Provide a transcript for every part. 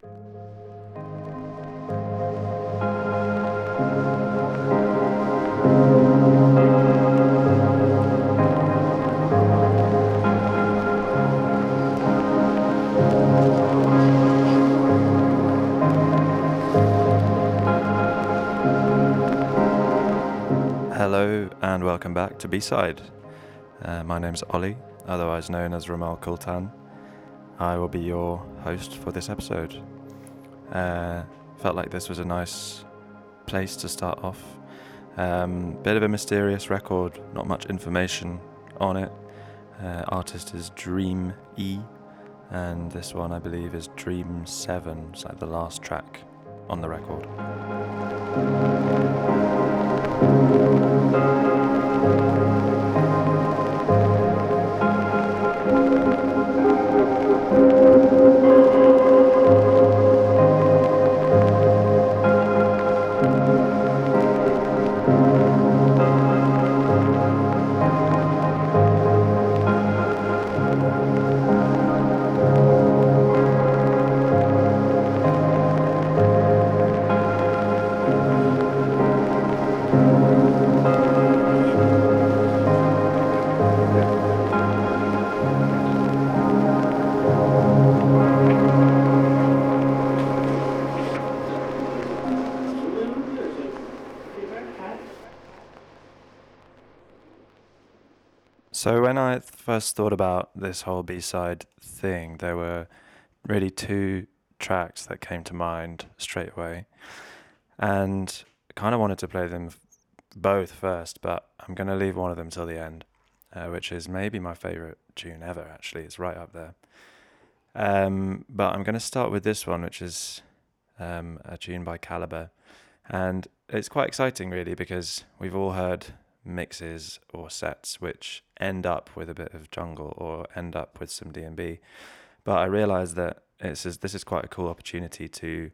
Hello and welcome back to B-Side. Uh, my name's Ollie, otherwise known as Ramal Kultan. I will be your host for this episode. Uh, felt like this was a nice place to start off. Um, bit of a mysterious record, not much information on it. Uh, artist is Dream E, and this one I believe is Dream 7, it's like the last track on the record. First thought about this whole B-side thing, there were really two tracks that came to mind straight away. And kind of wanted to play them both first, but I'm going to leave one of them till the end, uh, which is maybe my favorite tune ever, actually. It's right up there. Um, but I'm going to start with this one, which is um, a tune by Calibre. And it's quite exciting, really, because we've all heard mixes or sets which end up with a bit of jungle or end up with some D&B. But I realized that it's this is quite a cool opportunity to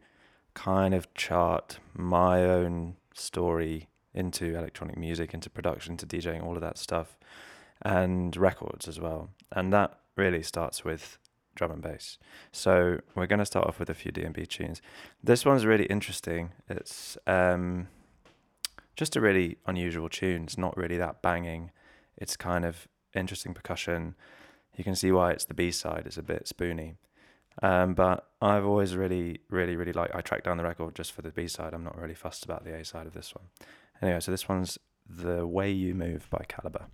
kind of chart my own story into electronic music, into production, into DJing, all of that stuff, and records as well. And that really starts with drum and bass. So we're going to start off with a few D&B tunes. This one's really interesting. It's um, just a really unusual tune. It's not really that banging. It's kind of interesting percussion. You can see why it's the B side. It's a bit spoony. Um, but I've always really, really, really liked. I tracked down the record just for the B side. I'm not really fussed about the A side of this one. Anyway, so this one's "The Way You Move" by Calibre.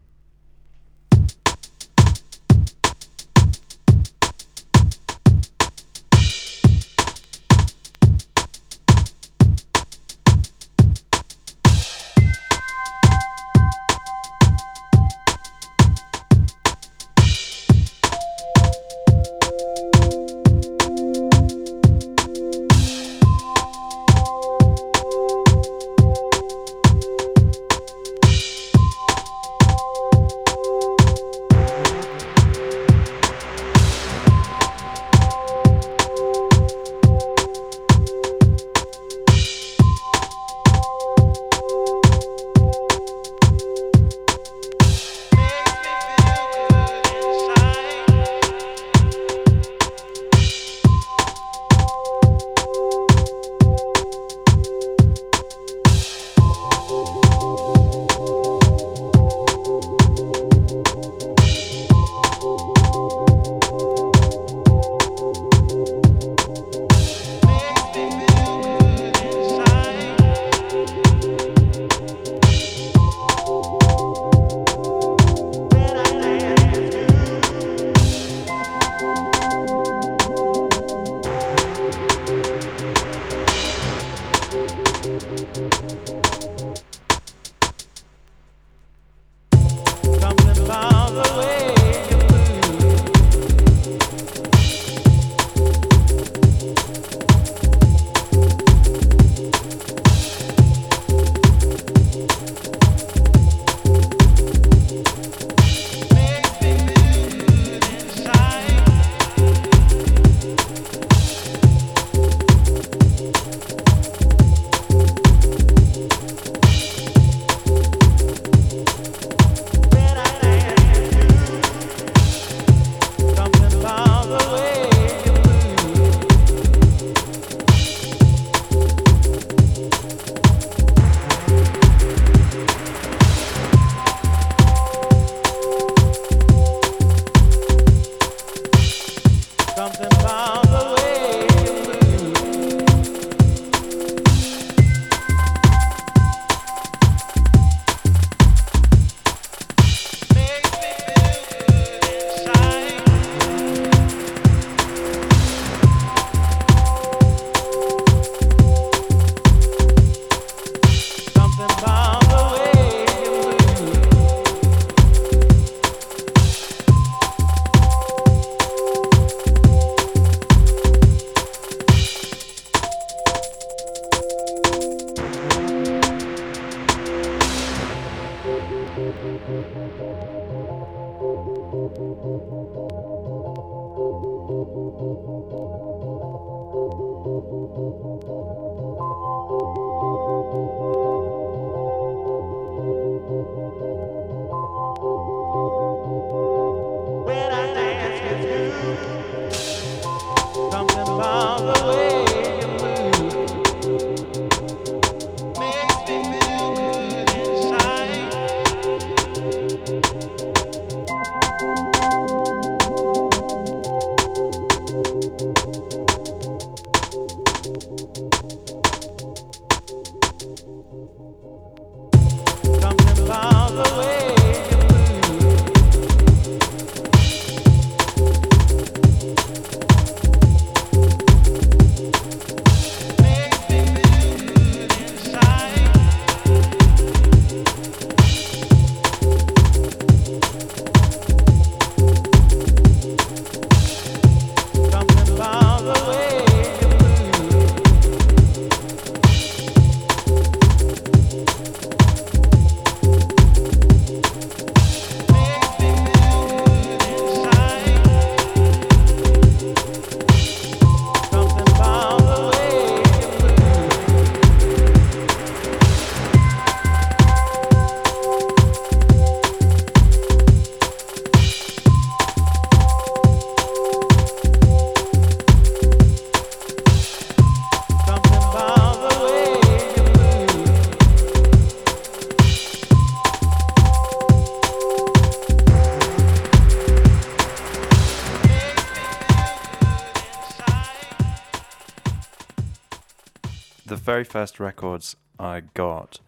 Very first records I got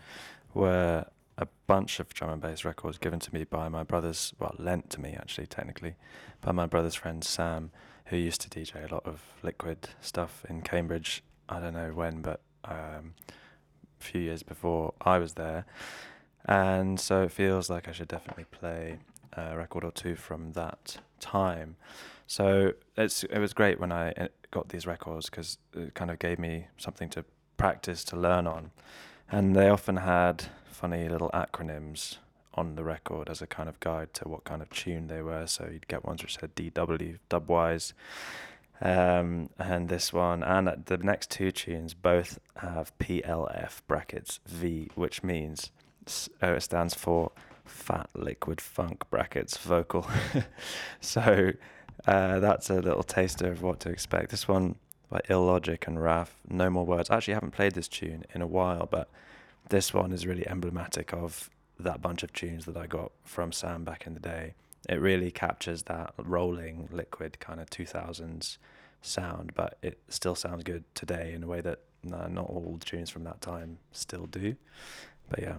were a bunch of drum and bass records given to me by my brother's, well, lent to me actually, technically, by my brother's friend Sam, who used to DJ a lot of liquid stuff in Cambridge. I don't know when, but um, a few years before I was there. And so it feels like I should definitely play a record or two from that time. So it's it was great when I uh, got these records because it kind of gave me something to practice to learn on. And they often had funny little acronyms on the record as a kind of guide to what kind of tune they were. So you'd get ones which said DW, dubwise. Um, and this one and the next two tunes both have PLF brackets V, which means uh, it stands for Phat Liquid Funk brackets vocal. so uh, that's a little taster of what to expect. This one by Illogic and Raf. No More Words. I actually haven't played this tune in a while, but this one is really emblematic of that bunch of tunes that I got from Sam back in the day. It really captures that rolling liquid kind of 2000s sound, but it still sounds good today in a way that not all tunes from that time still do. But yeah,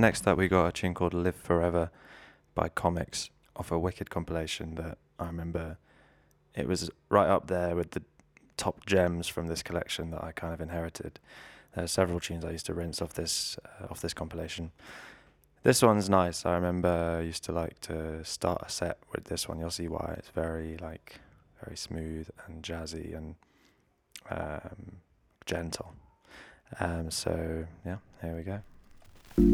next up, we got a tune called "Live Forever" by Commix off a Wicked compilation that I remember. It was right up there with the top gems from this collection that I kind of inherited. There are several tunes I used to rinse off this uh, off this compilation. This one's nice. I remember I used to like to start a set with this one. You'll see why. It's very like very smooth and jazzy and um, gentle. Um, so yeah, here we go. So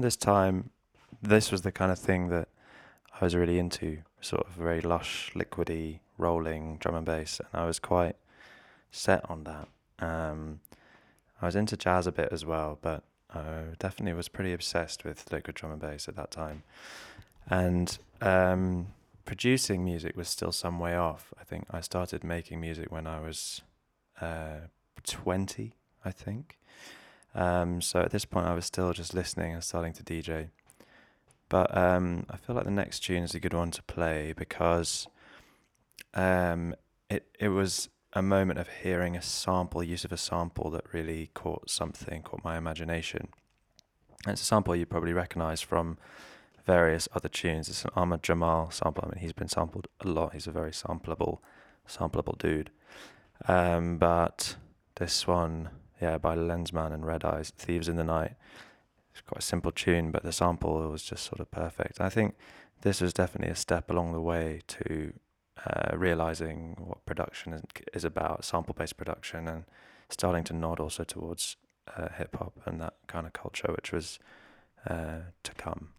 around this time, this was the kind of thing that I was really into, sort of very lush, liquidy, rolling drum and bass, and I was quite set on that. Um, I was into jazz a bit as well, but I definitely was pretty obsessed with liquid drum and bass at that time. And um, producing music was still some way off. I think I started making music when I was uh, 20, I think. Um, so at this point, I was still just listening and starting to DJ. But um, I feel like the next tune is a good one to play because um, it it was a moment of hearing a sample, use of a sample that really caught something, caught my imagination. And it's a sample you probably recognize from various other tunes. It's an Ahmad Jamal sample. I mean, he's been sampled a lot. He's a very sampleable, sampleable dude. Um, but this one, yeah, by Lenzman and Redeyes, Thieves in the Night. It's quite a simple tune, but the sample was just sort of perfect. I think this was definitely a step along the way to uh, realizing what production is, is about, sample based production, and starting to nod also towards uh, hip hop and that kind of culture, which was uh, to come.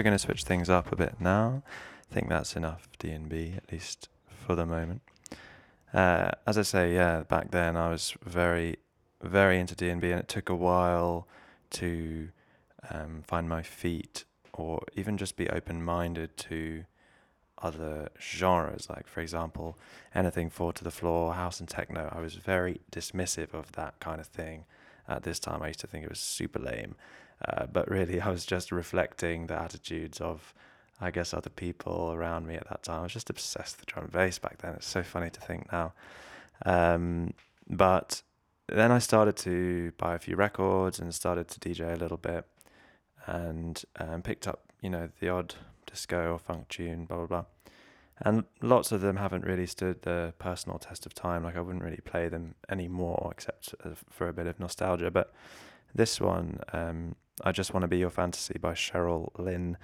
We're going to switch things up a bit now. I think that's enough D&B, at least for the moment. Uh, as I say, yeah, back then I was very, very into D&B, and it took a while to um, find my feet, or even just be open-minded to other genres. Like, for example, anything four to the floor, house and techno. I was very dismissive of that kind of thing at this time. I used to think it was super lame, uh, but really, I was just reflecting the attitudes of, I guess, other people around me at that time. I was just obsessed with drum and bass back then. It's so funny to think now. Um, but then I started to buy a few records and started to DJ a little bit, and um, picked up, you know, the odd disco or funk tune, blah blah blah. And lots of them haven't really stood the personal test of time. Like I wouldn't really play them anymore, except uh, for a bit of nostalgia. But this one, um, I Just Want to Be Your Fantasy by Cheryl Lynn.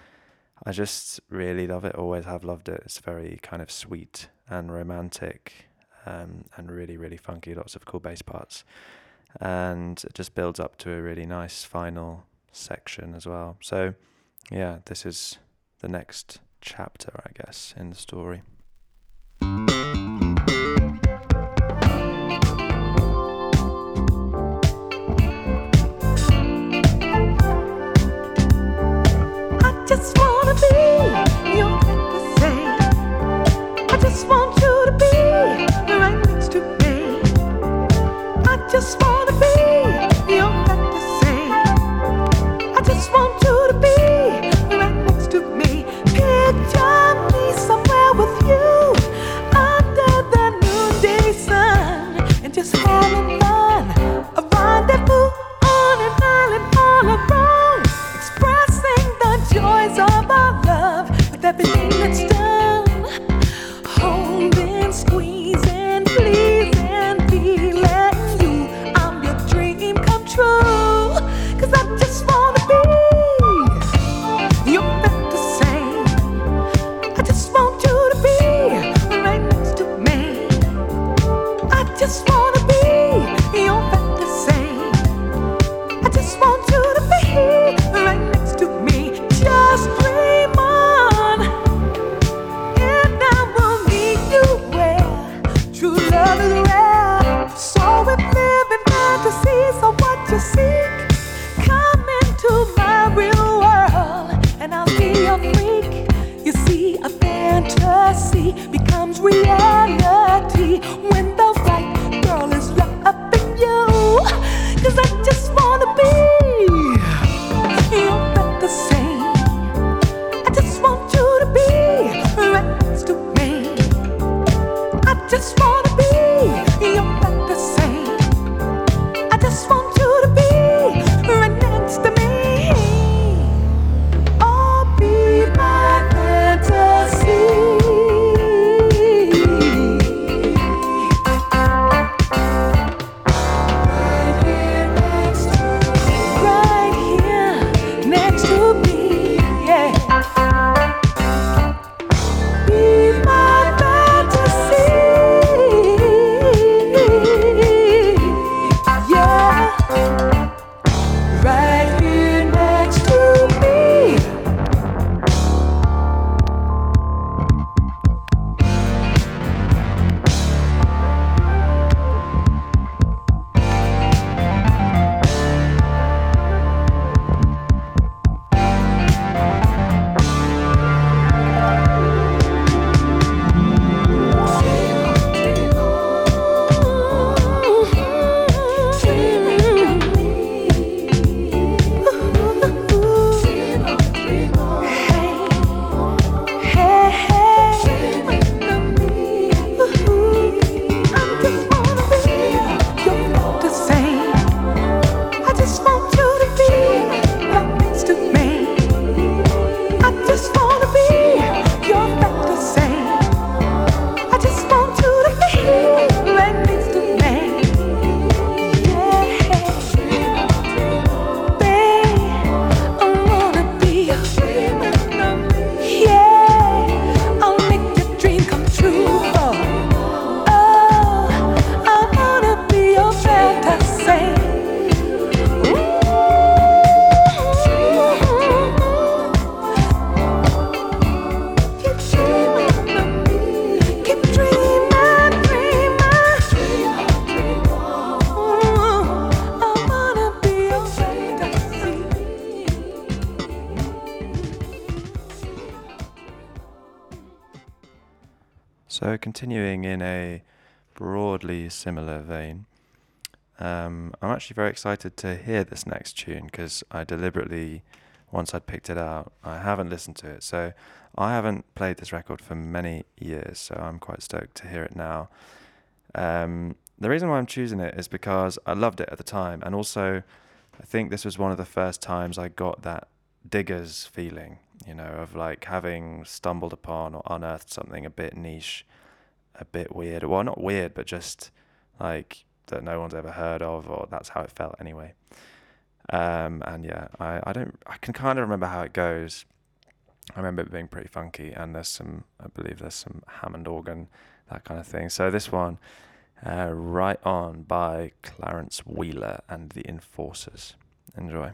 I just really love it, always have loved it. It's very kind of sweet and romantic um, and really, really funky, lots of cool bass parts. And it just builds up to a really nice final section as well. So, yeah, this is the next chapter, I guess, in the story. Continuing in a broadly similar vein, um, I'm actually very excited to hear this next tune because I deliberately, once I'd picked it out, I haven't listened to it. So, I haven't played this record for many years, so I'm quite stoked to hear it now. Um, the reason why I'm choosing it is because I loved it at the time, and also I think this was one of the first times I got that diggers feeling, you know, of like having stumbled upon or unearthed something a bit niche, a bit weird. Well, not weird, but just like that no one's ever heard of, or that's how it felt anyway. Um, and yeah, I, I don't, I can kind of remember how it goes. I remember it being pretty funky, and there's some, I believe there's some Hammond organ, that kind of thing. So this one, uh, Right On by Clarence Wheeler and the Enforcers. Enjoy.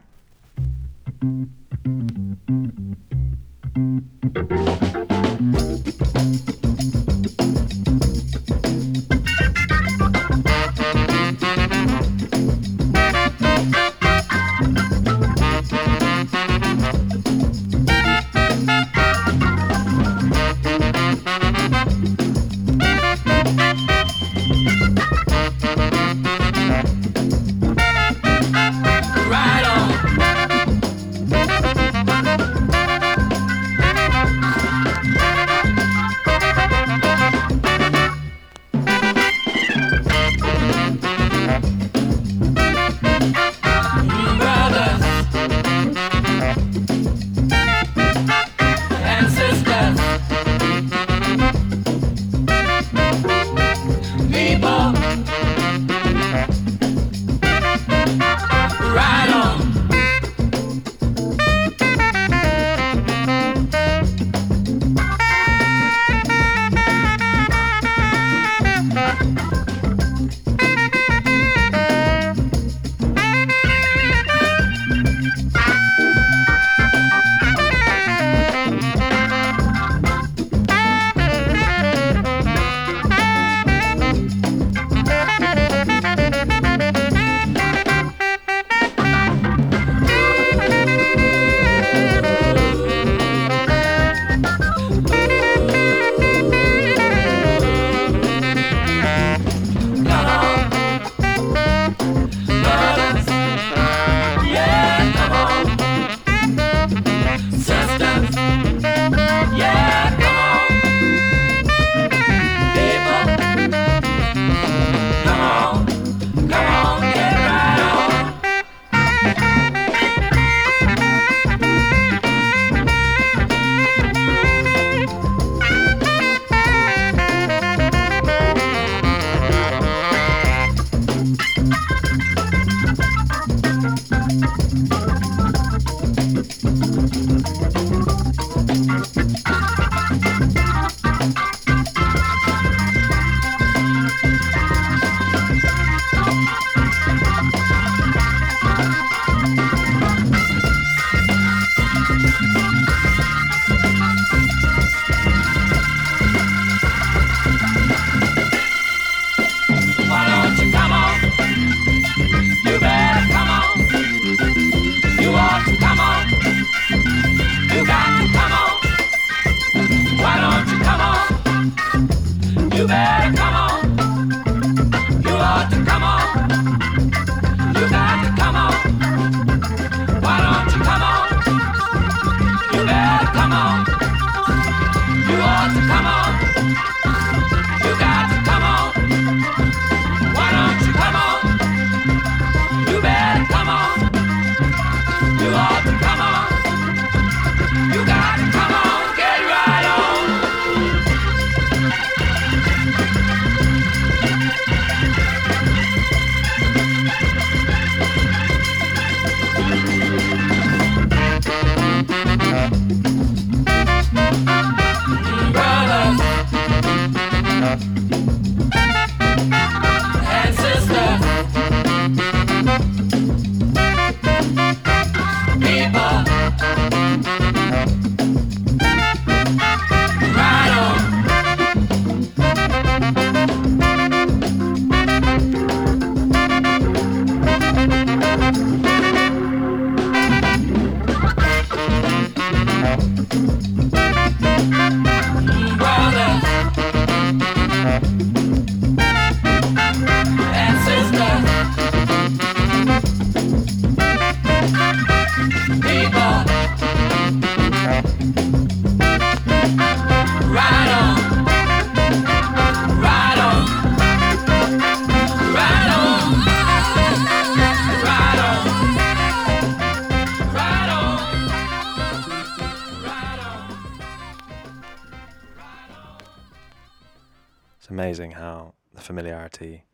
Amazing how the familiarity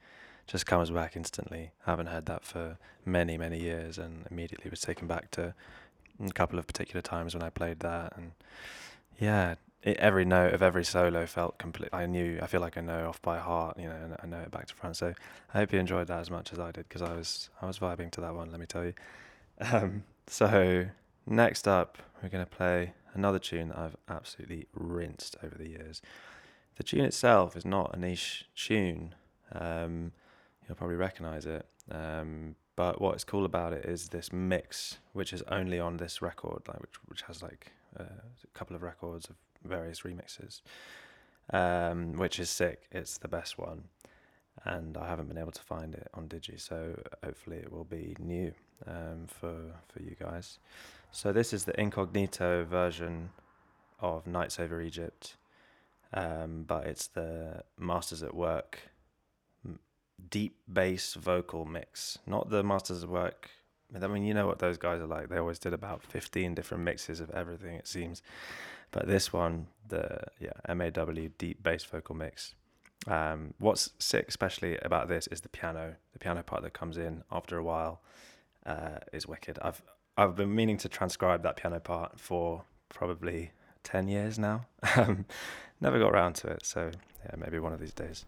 just comes back instantly. I haven't heard that for many, many years, and immediately was taken back to a couple of particular times when I played that, and yeah, it, every note of every solo felt complete. I knew, I feel like I know off by heart, you know, and I know it back to front. So I hope you enjoyed that as much as I did because I was, I was vibing to that one. Let me tell you. Um, so next up, we're gonna play another tune that I've absolutely rinsed over the years. The tune itself is not a niche tune. Um, you'll probably recognize it. Um, but what's cool about it is this mix, which is only on this record, like which which has like uh, a couple of records of various remixes, um, which is sick. It's the best one, and I haven't been able to find it on Digi, so hopefully it will be new um, for for you guys. So this is the incognito version of Nights Over Egypt, um, but it's the Masters at Work deep bass vocal mix, not the Masters at Work. I mean, you know what those guys are like. They always did about 15 different mixes of everything, it seems. But this one, the yeah MAW deep bass vocal mix. Um, what's sick, especially about this, is the piano. The piano part that comes in after a while uh, is wicked. I've I've been meaning to transcribe that piano part for probably 10 years now. Never got around to it, so yeah, maybe one of these days.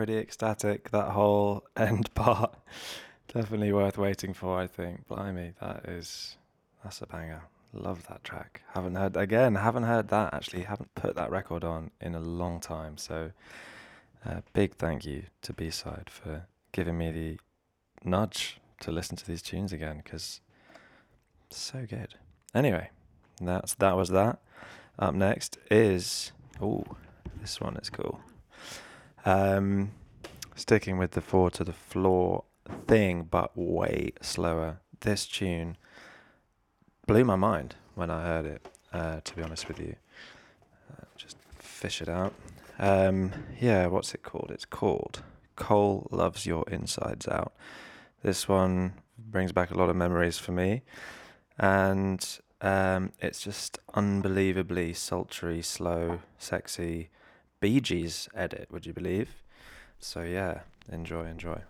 Pretty ecstatic. That whole end part, definitely worth waiting for. I think. Blimey, that is that's a banger. Love that track. Haven't heard again. Haven't heard that actually. Haven't put that record on in a long time. So, uh, big thank you to B Side for giving me the nudge to listen to these tunes again because so good. Anyway, that's that was that. Up next is oh, this one is cool. Um, sticking with the four to the floor thing, but way slower. This tune blew my mind when I heard it. Uh, to be honest with you, uh, just fish it out. Um, yeah, what's it called? It's called Cole Loves Your Insides Out. This one brings back a lot of memories for me, and um, it's just unbelievably sultry, slow, sexy, Bee Gees edit, would you believe? So yeah, enjoy, enjoy.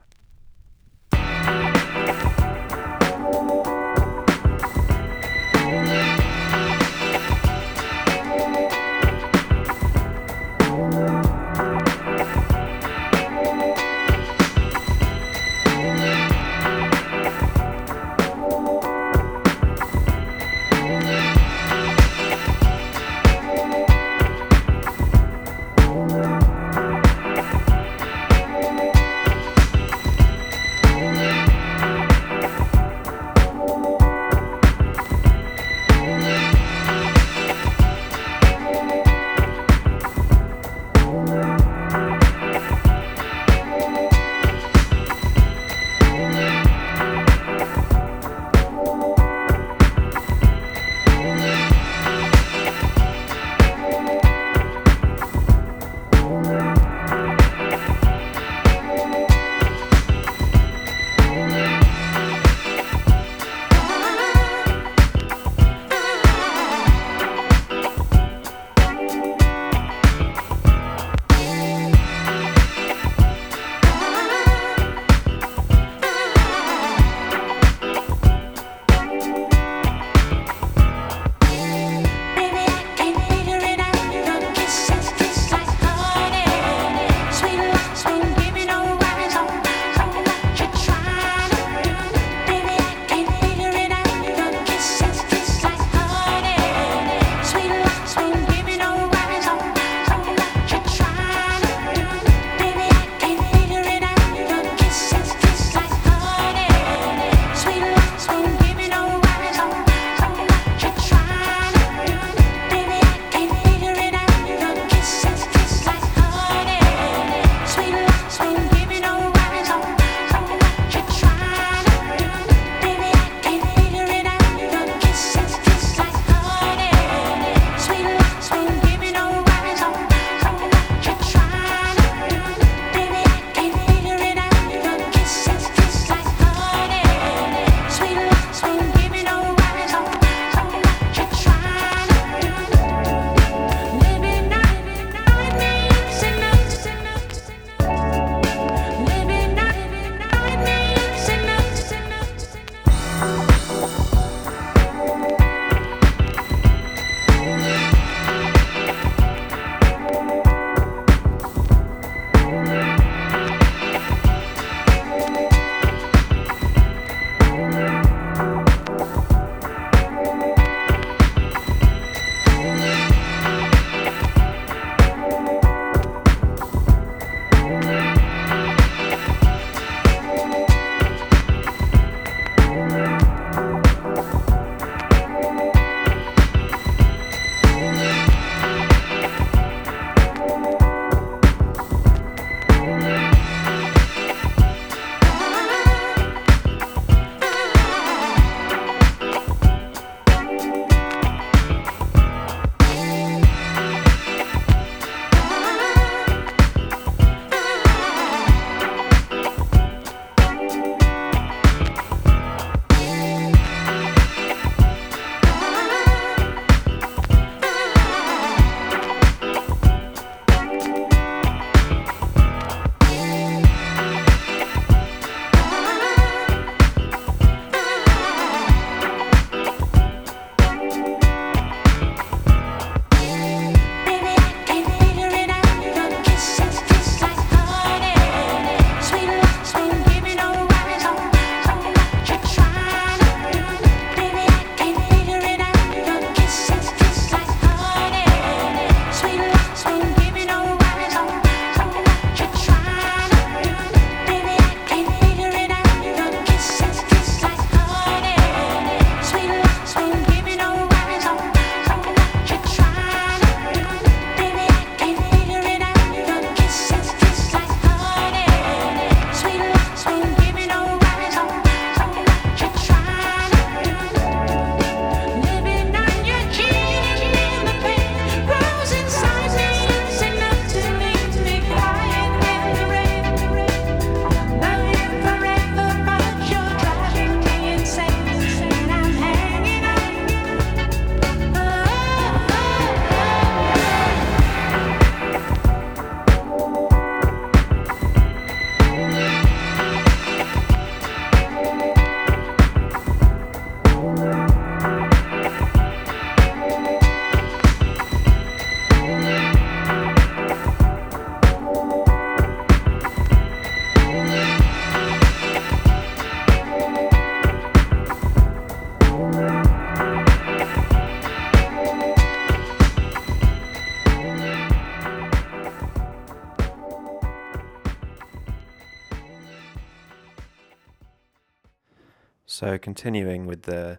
So continuing with the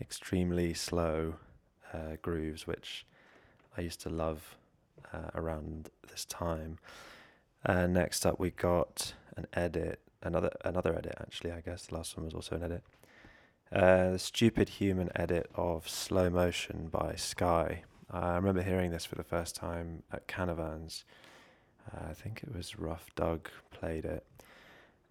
extremely slow uh, grooves, which I used to love uh, around this time. Uh, next up, we got an edit, another another edit actually. I guess the last one was also an edit. Uh, the stupid human edit of slow motion by Sky. I remember hearing this for the first time at Canavan's. Uh, I think it was Ruf Dug played it,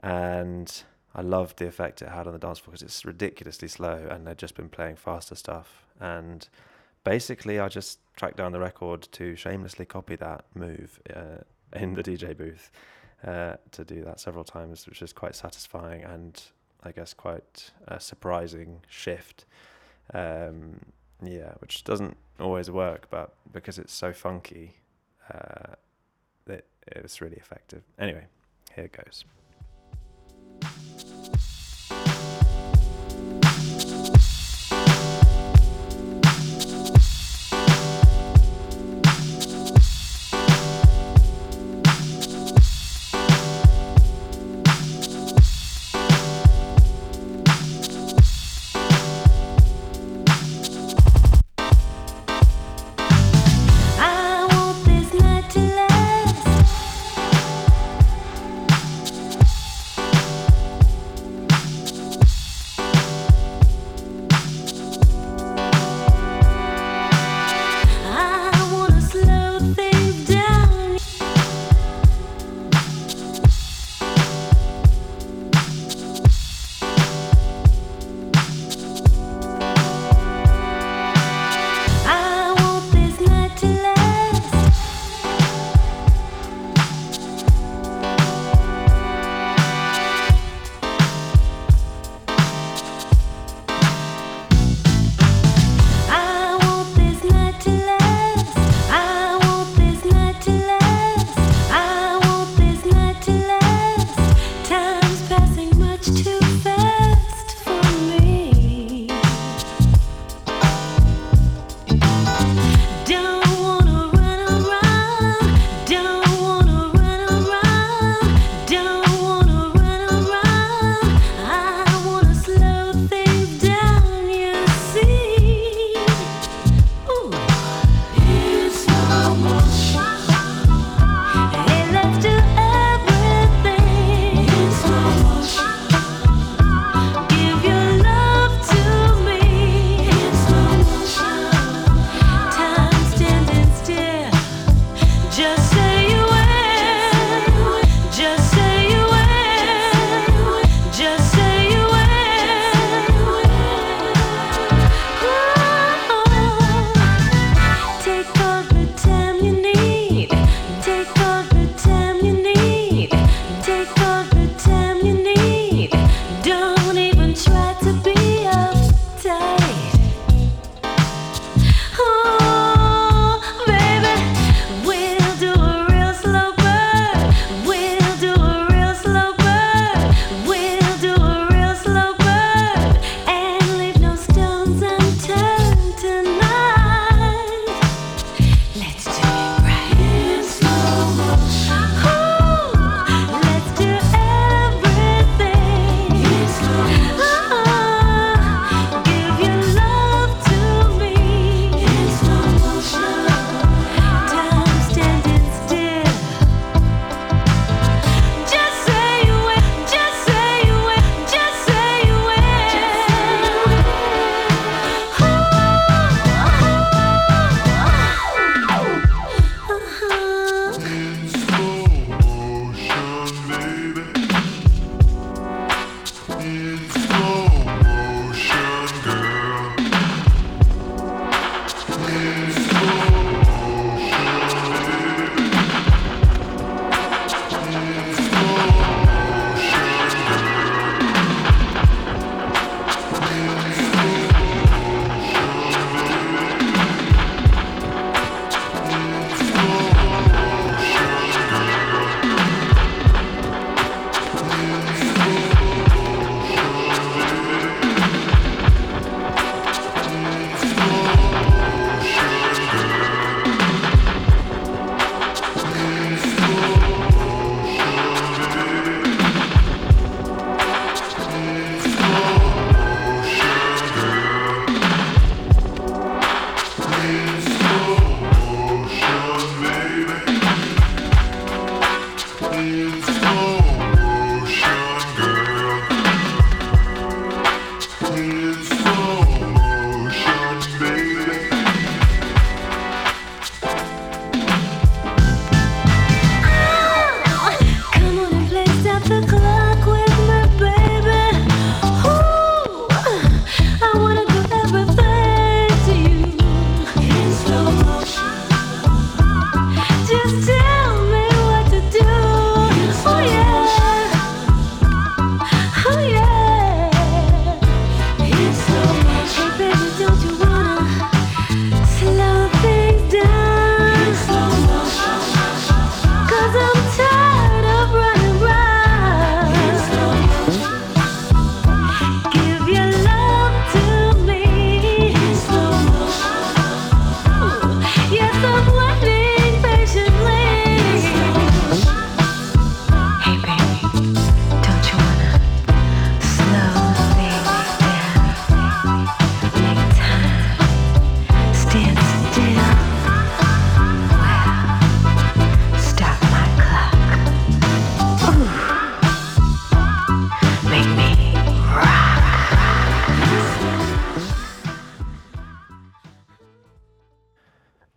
and I loved the effect it had on the dance floor because it's ridiculously slow, and they'd just been playing faster stuff. And basically, I just tracked down the record to shamelessly copy that move uh, in the DJ booth uh, to do that several times, which is quite satisfying and I guess quite a surprising shift. Um, yeah, which doesn't always work, but because it's so funky, uh, it, it's really effective. Anyway, here it goes.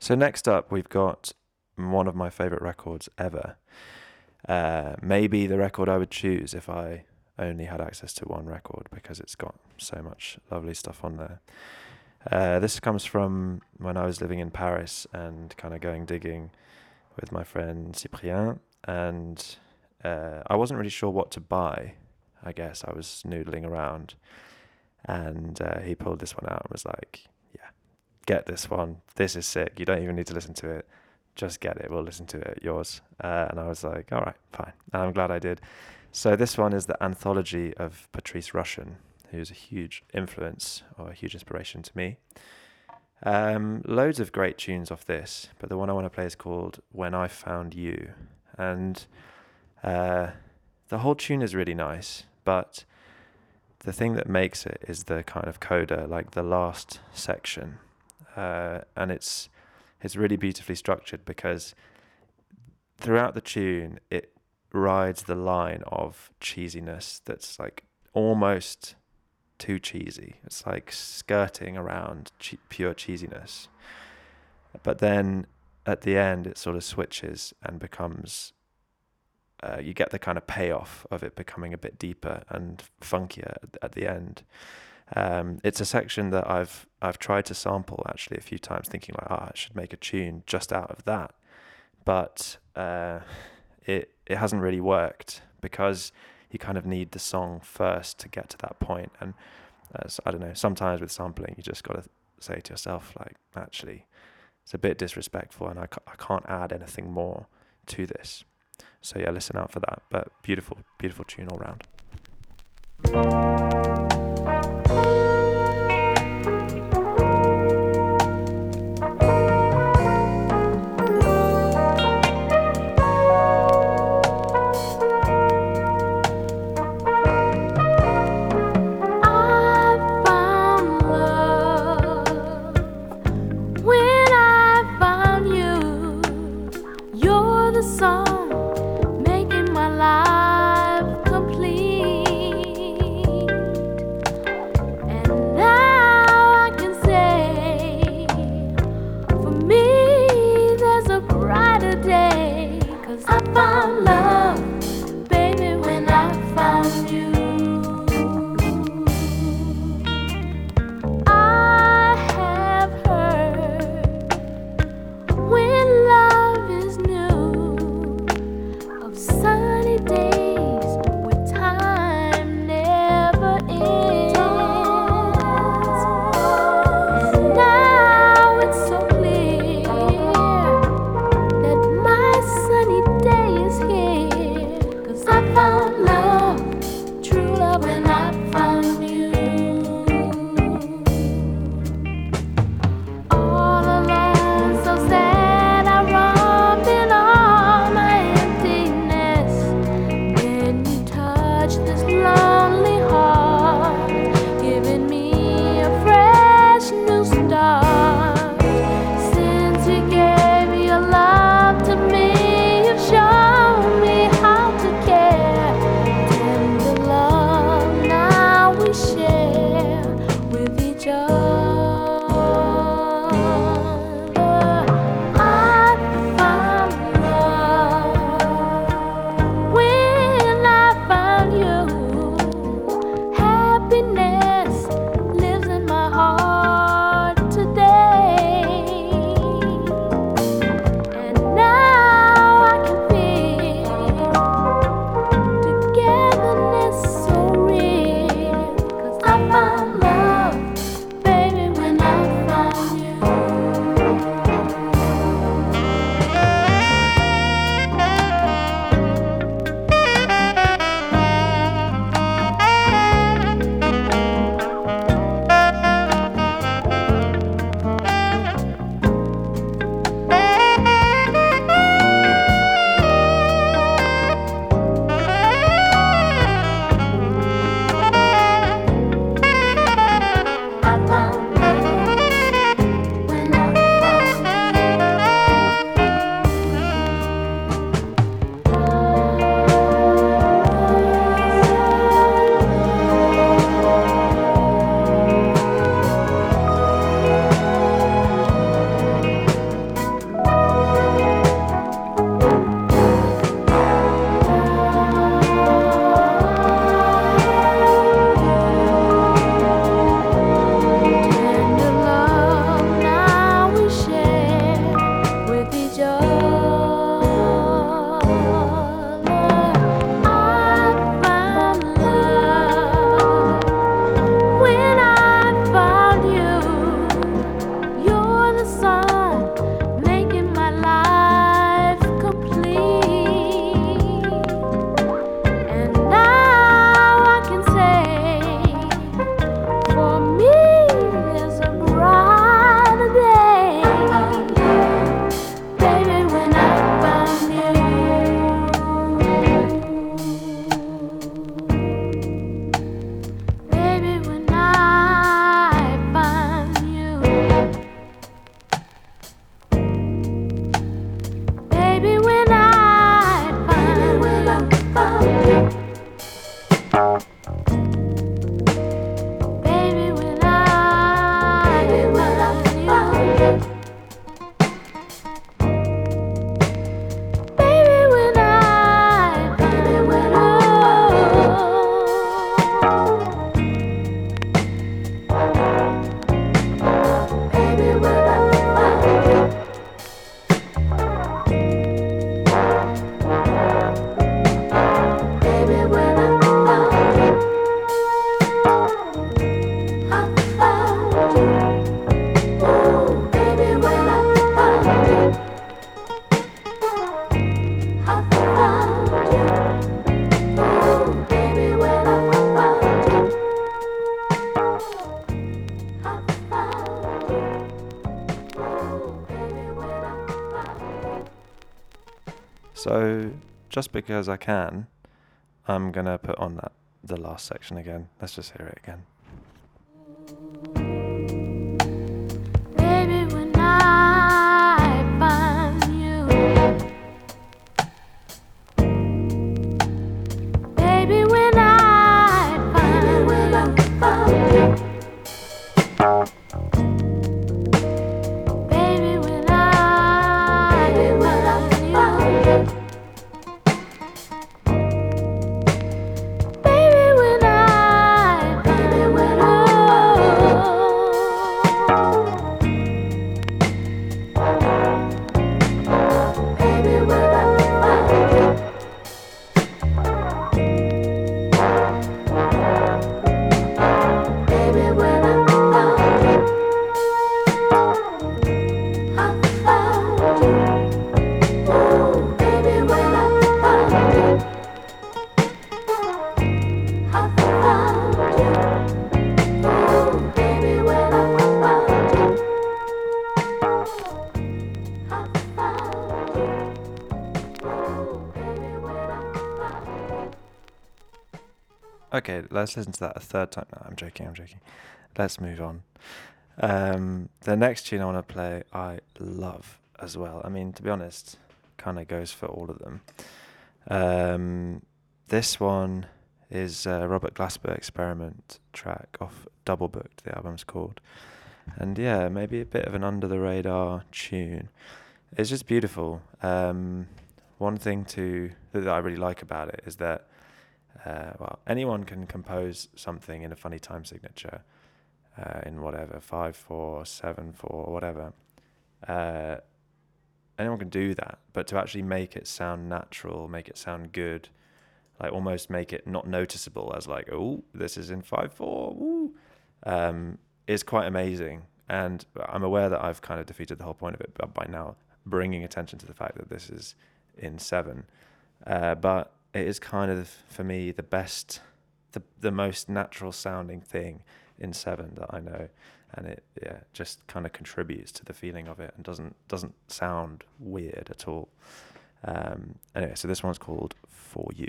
So next up, we've got one of my favorite records ever. Uh, maybe the record I would choose if I only had access to one record because it's got so much lovely stuff on there. Uh, this comes from when I was living in Paris and kind of going digging with my friend Cyprien, and uh, I wasn't really sure what to buy. I guess I was noodling around, and uh, he pulled this one out and was like, get this one. This is sick. You don't even need to listen to it. Just get it. We'll listen to it. Yours. Uh, and I was like, all right, fine. And I'm glad I did. So this one is the anthology of Patrice Rushen, who's a huge influence or a huge inspiration to me. Um, loads of great tunes off this, but the one I want to play is called When I Found You. And uh, the whole tune is really nice, but the thing that makes it is the kind of coda, like the last section uh, and it's it's really beautifully structured because throughout the tune it rides the line of cheesiness that's like almost too cheesy. It's like skirting around che- pure cheesiness. But then at the end, it sort of switches and becomes. Uh, you get the kind of payoff of it becoming a bit deeper and funkier at, at the end. Um, it's a section that I've I've tried to sample actually a few times, thinking like, ah, oh, I should make a tune just out of that, but uh, it it hasn't really worked because you kind of need the song first to get to that point. And I don't know, sometimes with sampling, you just got to say to yourself like, actually, it's a bit disrespectful, and I I can't add anything more to this. So yeah, listen out for that. But beautiful, beautiful tune all round. Just because I can, I'm gonna put on that the last section again. Let's just hear it again. Baby, when I let's listen to that a third time. No, I'm joking. I'm joking. Let's move on. Um, the next tune I want to play, I love as well. I mean, to be honest, kind of goes for all of them. Um, this one is Robert Glasper Experiment track off Double Booked, the album's called. And yeah, maybe a bit of an under the radar tune. It's just beautiful. Um, one thing to that I really like about it is that uh, well, anyone can compose something in a funny time signature, uh, in whatever five four seven four whatever. Uh, anyone can do that, but to actually make it sound natural, make it sound good, like almost make it not noticeable as like, oh, this is in five four, woo, um, is quite amazing. And I'm aware that I've kind of defeated the whole point of it, by now bringing attention to the fact that this is in seven. Uh, but it is kind of for me the best, the the most natural sounding thing in seven that I know, and it yeah just kind of contributes to the feeling of it and doesn't doesn't sound weird at all. Um, anyway, so this one's called For You.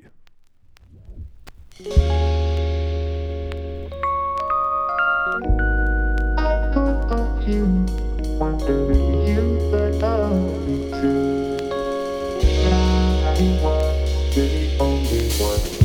One.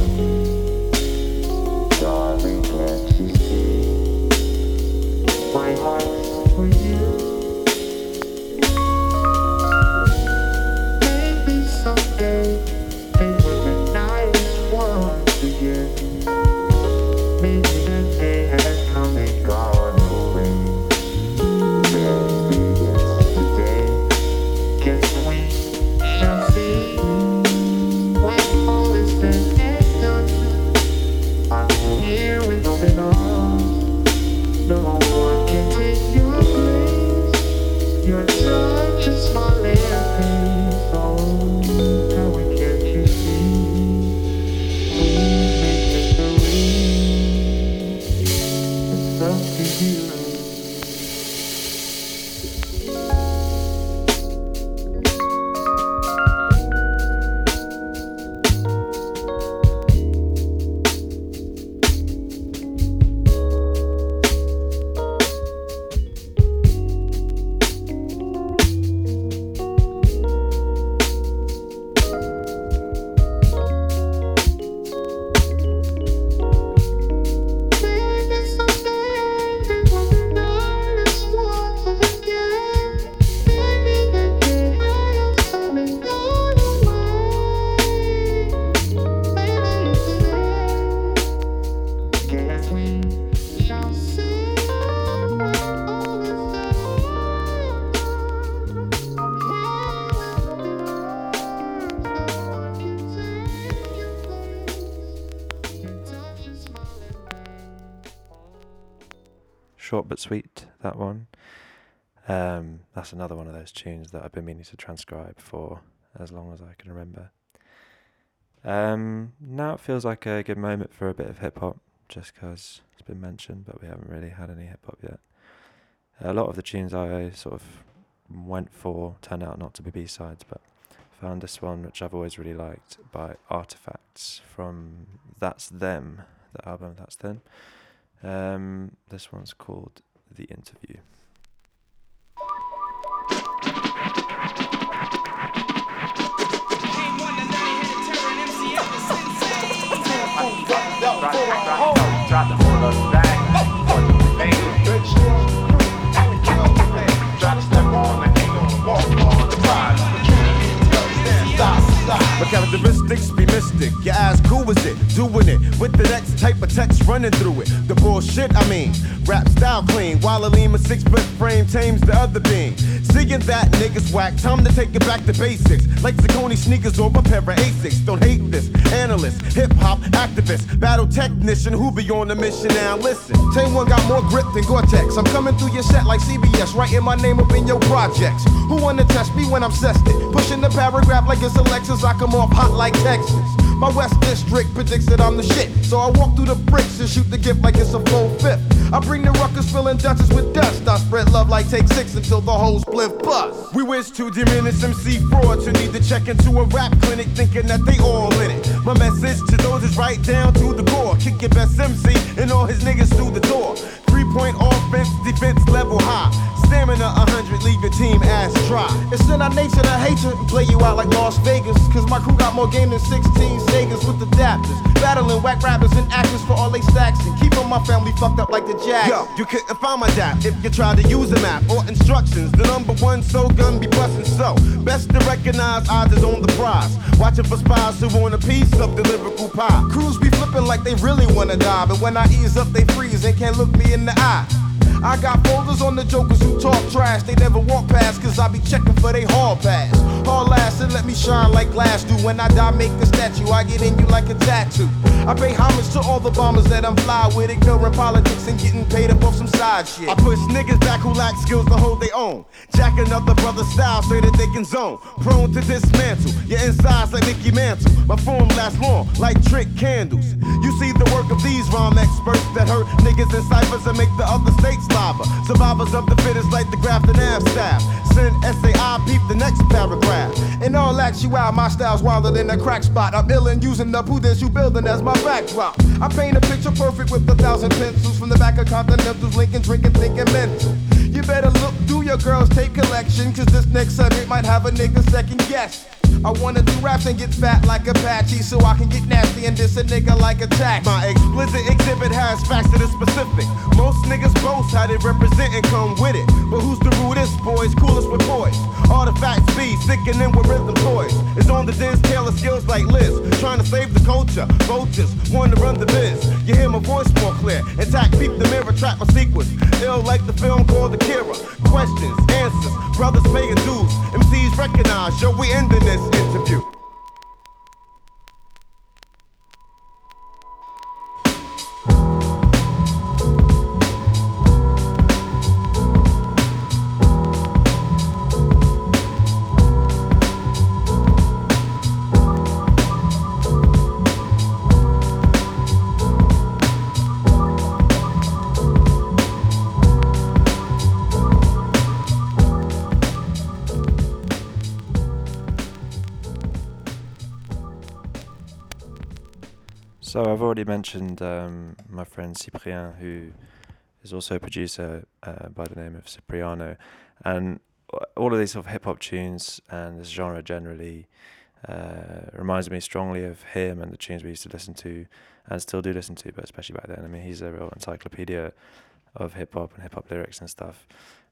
That's another one of those tunes that I've been meaning to transcribe for as long as I can remember. Um, now it feels like a good moment for a bit of hip hop, just 'cause it's been mentioned, but we haven't really had any hip hop yet. A lot of the tunes I sort of went for turned out not to be B sides, but found this one, which I've always really liked, by Artifacts from That's Them, the album That's Them. Um, this one's called The Interview. drop them. Characteristics be mystic. Your ass cool with it, doing it with the next type of text running through it. The bullshit, I mean, rap style clean. While a six foot frame tames the other being. Seeing that niggas whack, time to take it back to basics. Like Saucony sneakers or a pair of Asics. Don't hate this. Analyst, hip hop activist, battle technician who be on a mission now. Listen, Tame One got more grip than Gore-Tex. I'm coming through your set like CBS, writing my name up in your projects. Who wanna test me when I'm zested? Pushing the paragraph like it's Alexis, I come off hot like Texas. My West District predicts that I'm the shit. So I walk through the bricks and shoot the gift like it's a full fifth. I bring the ruckus filling Dutchess with dust. I spread love like take six until the whole split bust. We wish to diminish MC frauds who need to check into a rap clinic thinking that they all in it. My message to those is right down to the core. Kick your best MC and all his niggas through the door. Three point offense, defense level high. Stamina 100, leave your team ass dry. It's in our nature to hate you and play you out like Las Vegas. Cause my crew got more game than 16 Segas with adapters. Battling whack rappers and actors for all they stacks and keeping my family fucked up like the Jack. Yo, you couldn't find my dap if you tried to use a map or instructions. The number one so gun be bustin' so. Best to recognize odds is on the prize. Watching for spies who want a piece of the lyrical pie. Crews be flipping like they really wanna die, but when I ease up, they freeze and can't look me in the eye. I got folders on the jokers who talk trash. They never walk past, cause I be checking for they hall pass. Hall ass and let me shine like glass do. When I die, make a statue. I get in you like a tattoo. I pay homage to all the bombers that I'm fly with, ignoring politics and getting paid up off some side shit. I push niggas back who lack skills to hold their own. Jack another brother's style so that they can zone. Prone to dismantle your insides like Mickey Mantle. My form lasts long like trick candles. You see the work of these rhyme experts that hurt niggas in ciphers and make the other states lava. Survivors of the fittest like the Grafton Ave staff. Send SAI, peep the next paragraph. In all actuality, my style's wilder than a crack spot. I'm ill and using the prudence you building as my backdrop. I paint a picture perfect with a thousand pencils from the back of Continentals, Lincoln, drinking, thinking mental. You better look through your girl's tape collection, cause this next subject might have a nigga second guess. I wanna do raps and get fat like Apache so I can get nasty and diss a nigga like a tax. My explicit exhibit has facts that are specific. Most niggas boast how they represent and come with it. But who's the rudest boys, coolest with boys? Artifacts be sickening with rhythm toys. It's on the dance tail of skills like Liz. Trying to save the culture. Vultures want to run the biz. You hear my voice more clear. Intact, peep the mirror, track my sequence. Ill like the film called Akira. Questions, answers, brothers paying dues. MCs recognize, yo, we ending this interview. So I've already mentioned um, my friend Cyprien, who is also a producer uh, by the name of Cipriano, and all of these sort of hip hop tunes and this genre generally uh, reminds me strongly of him and the tunes we used to listen to and still do listen to, but especially back then. I mean, he's a real encyclopedia of hip hop and hip hop lyrics and stuff.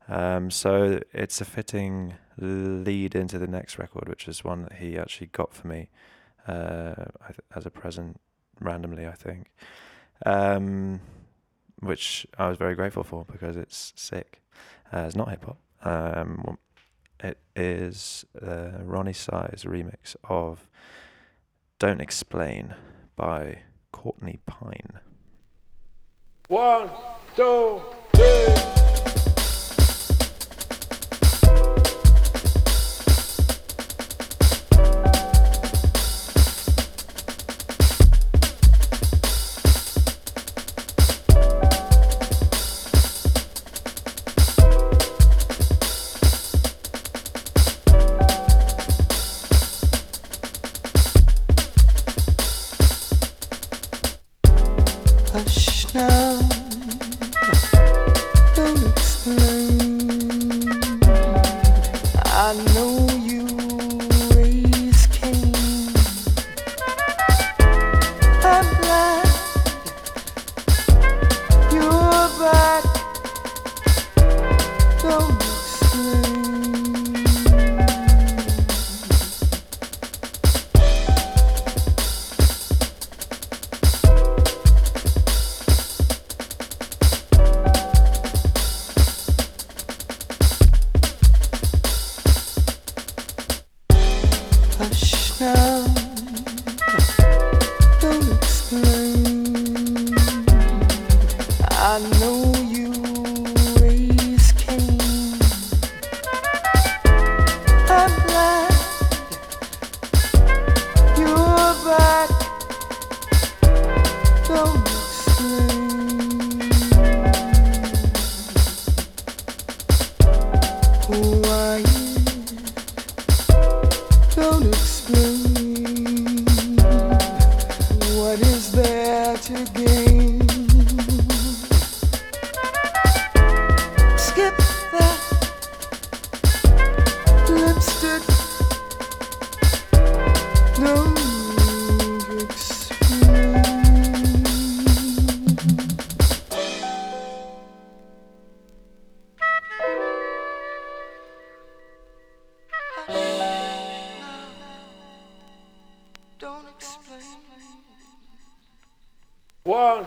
Um, so it's a fitting lead into the next record, which is one that he actually got for me uh, as a present randomly, I think, um, which I was very grateful for because it's sick. Uh, it's not hip hop. Um, it is uh, Roni Size remix of "Don't Explain" by Courtney Pine. One, two, three. One,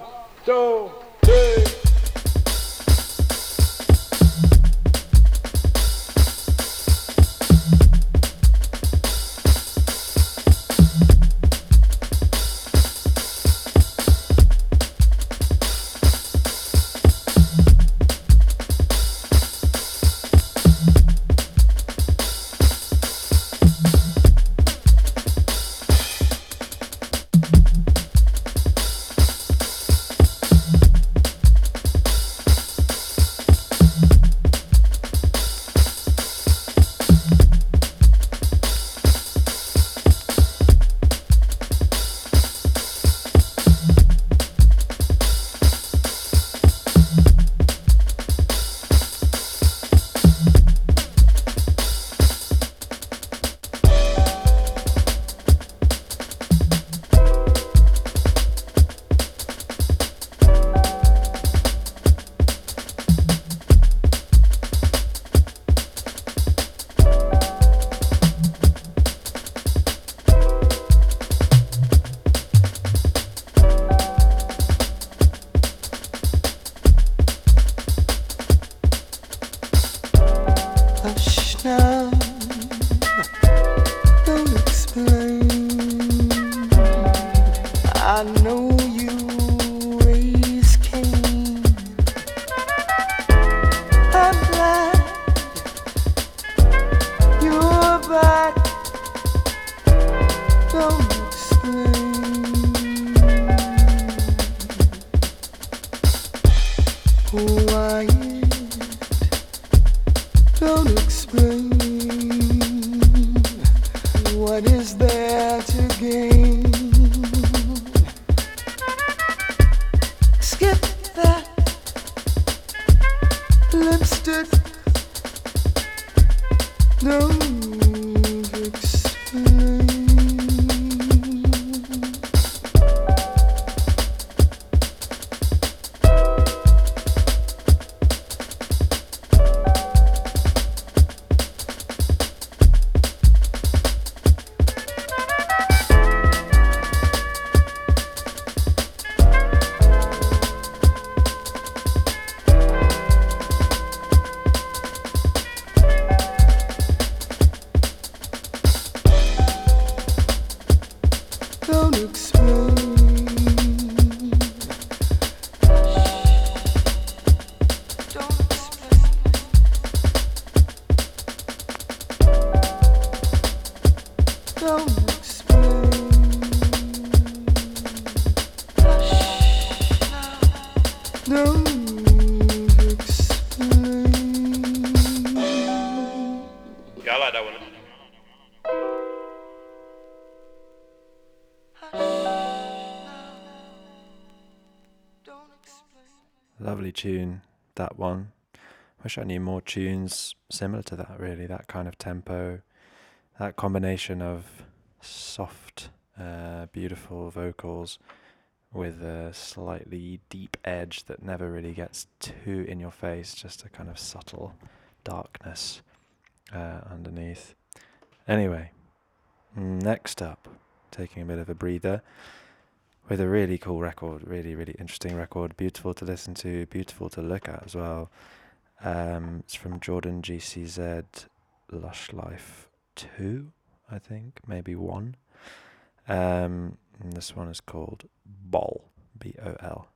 Wish I knew more tunes similar to that, really. That kind of tempo, that combination of soft, uh, beautiful vocals with a slightly deep edge that never really gets too in your face, just a kind of subtle darkness uh, underneath. Anyway, next up, taking a bit of a breather with a really cool record, really, really interesting record, beautiful to listen to, beautiful to look at as well. Um, it's from Jordan GCZ Lush Life 2, I think, maybe 1. Um, and this one is called Bol, B O L.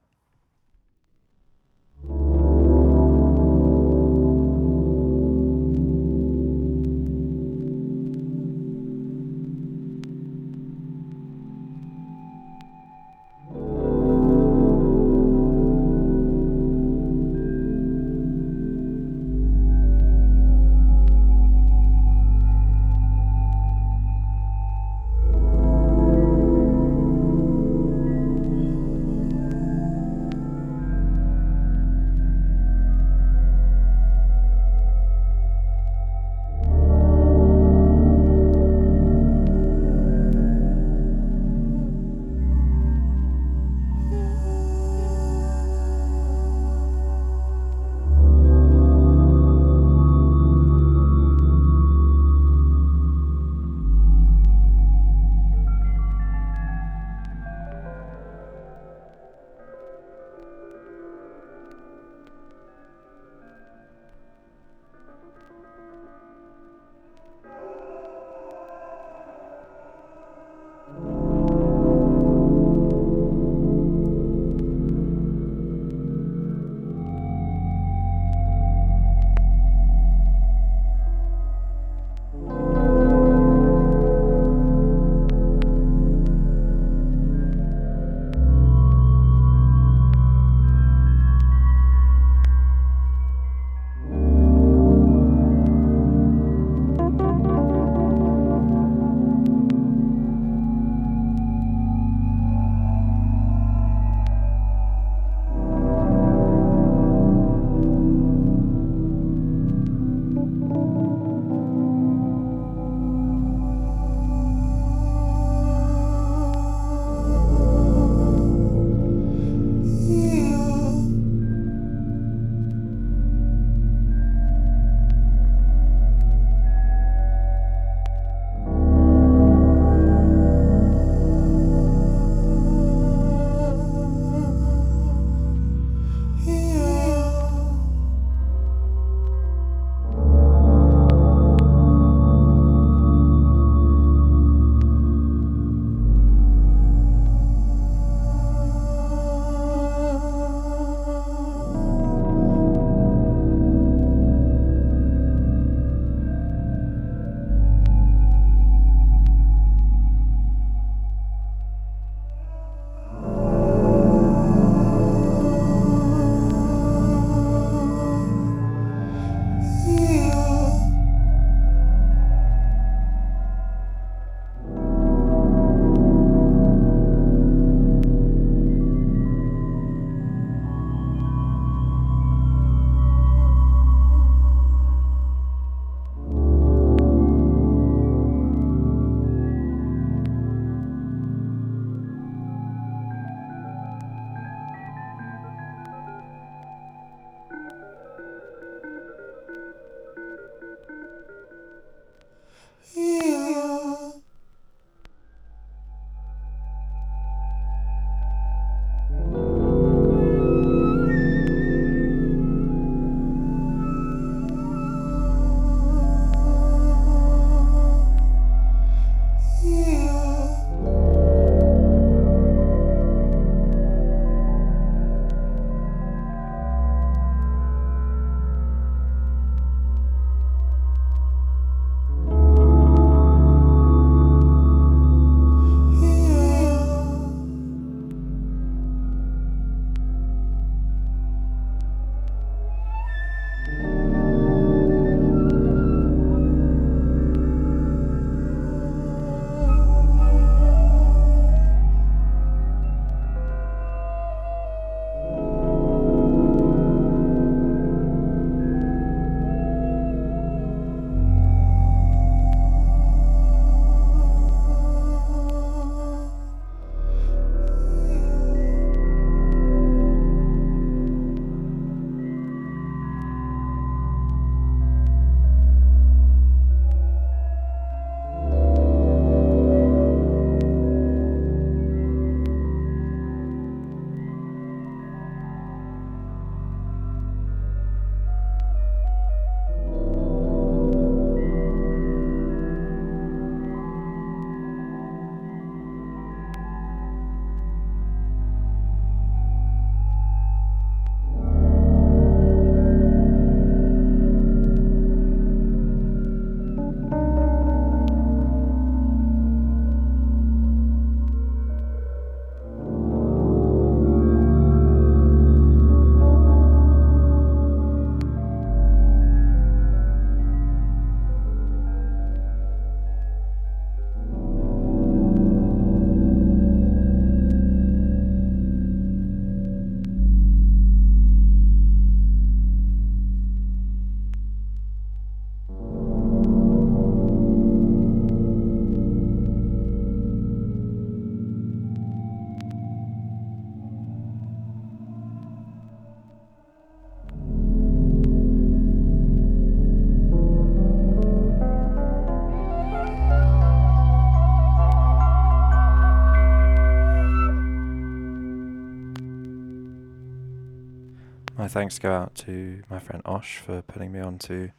thanks go out to my friend Osh for putting me on to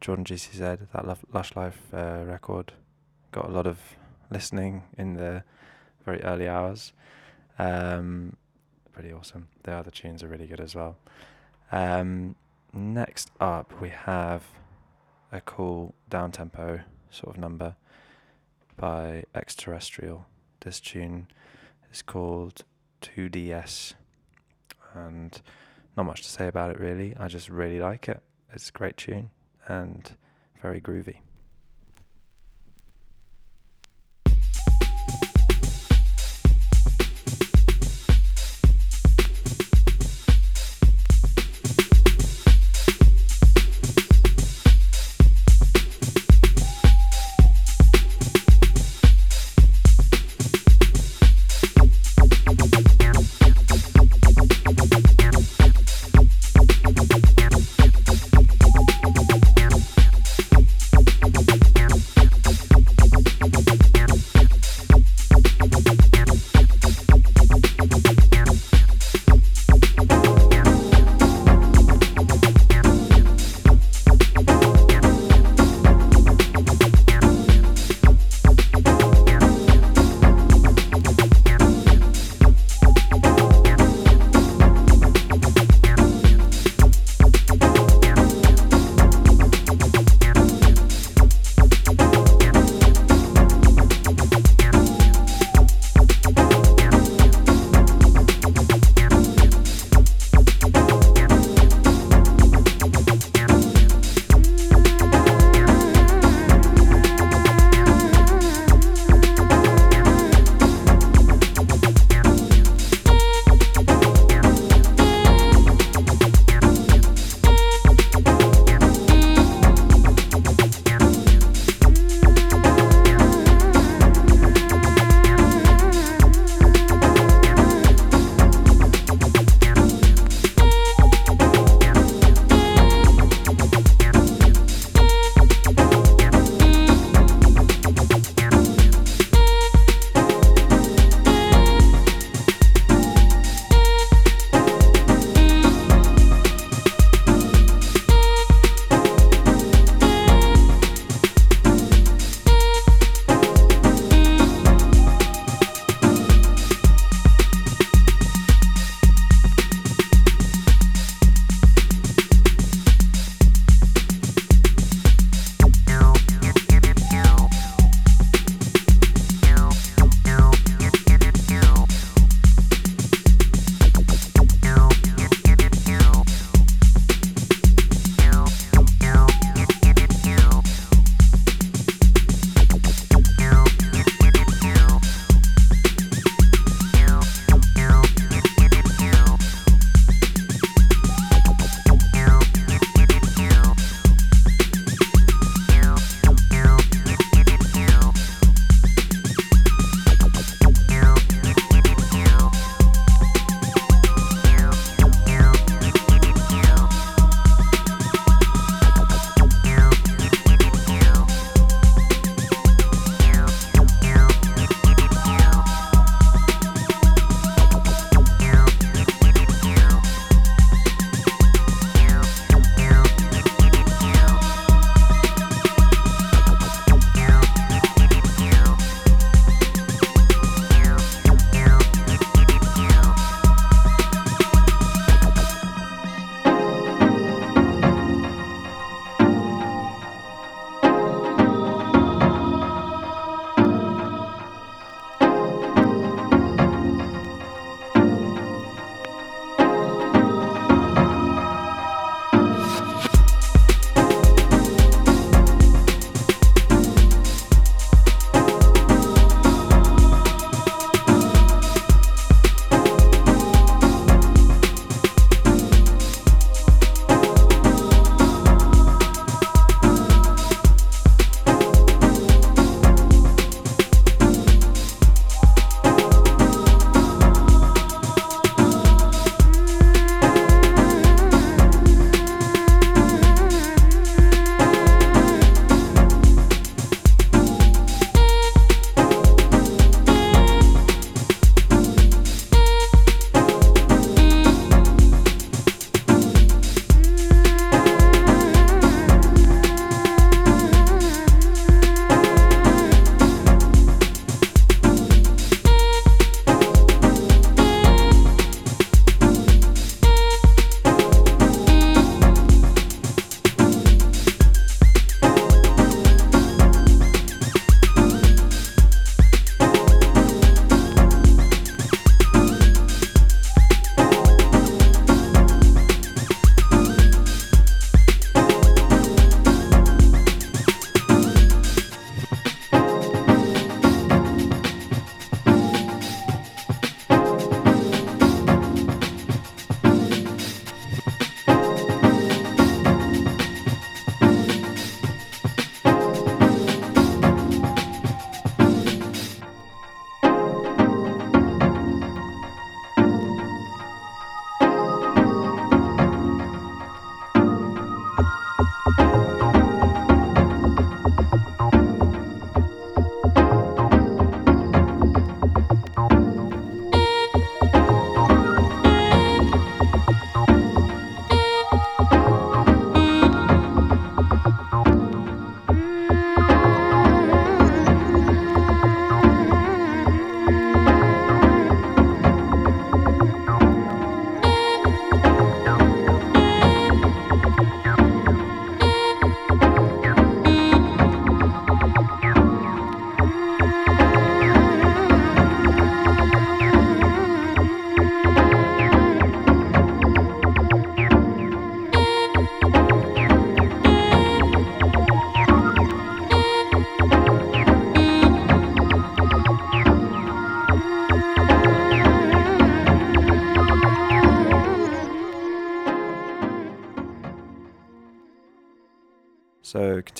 Jordan GCZ, that Lush, Life uh, record. Got a lot of listening in the very early hours. Um, pretty awesome. The other tunes are really good as well. Um, next up, we have a cool down tempo sort of number by Extraterrestrial. This tune is called 2DS, and not much to say about it really. I just really like it. It's a great tune and very groovy.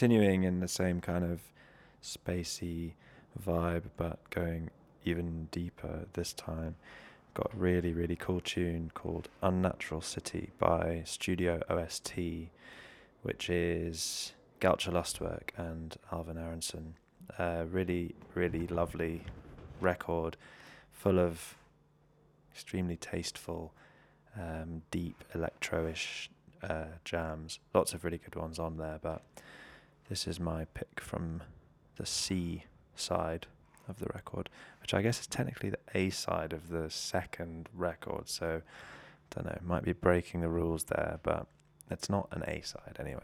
Continuing in the same kind of spacey vibe, but going even deeper this time. Got a really, really cool tune called Unnatural City by Studio OST, which is Galcher Lustwerk and Alvin Aronson. Really, really lovely record, full of extremely tasteful, um, deep electro-ish uh, jams. Lots of really good ones on there, but this is my pick from the C side of the record, which I guess is technically the A side of the second record. So, don't know, might be breaking the rules there, but it's not an A side anyway.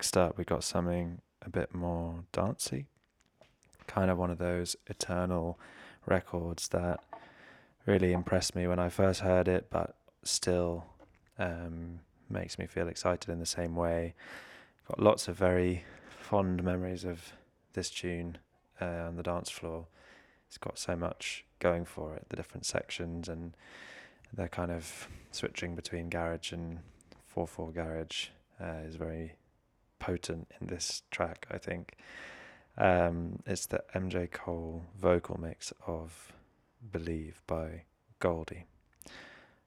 Next up, we got something a bit more dancey. Kind of one of those eternal records that really impressed me when I first heard it, but still um, makes me feel excited in the same way. Got lots of very fond memories of this tune uh, on the dance floor. It's got so much going for it, the different sections and the kind of switching between garage and 4/4 garage uh, is very potent in this track, I think. Um, it's the MJ Cole vocal mix of Believe by Goldie.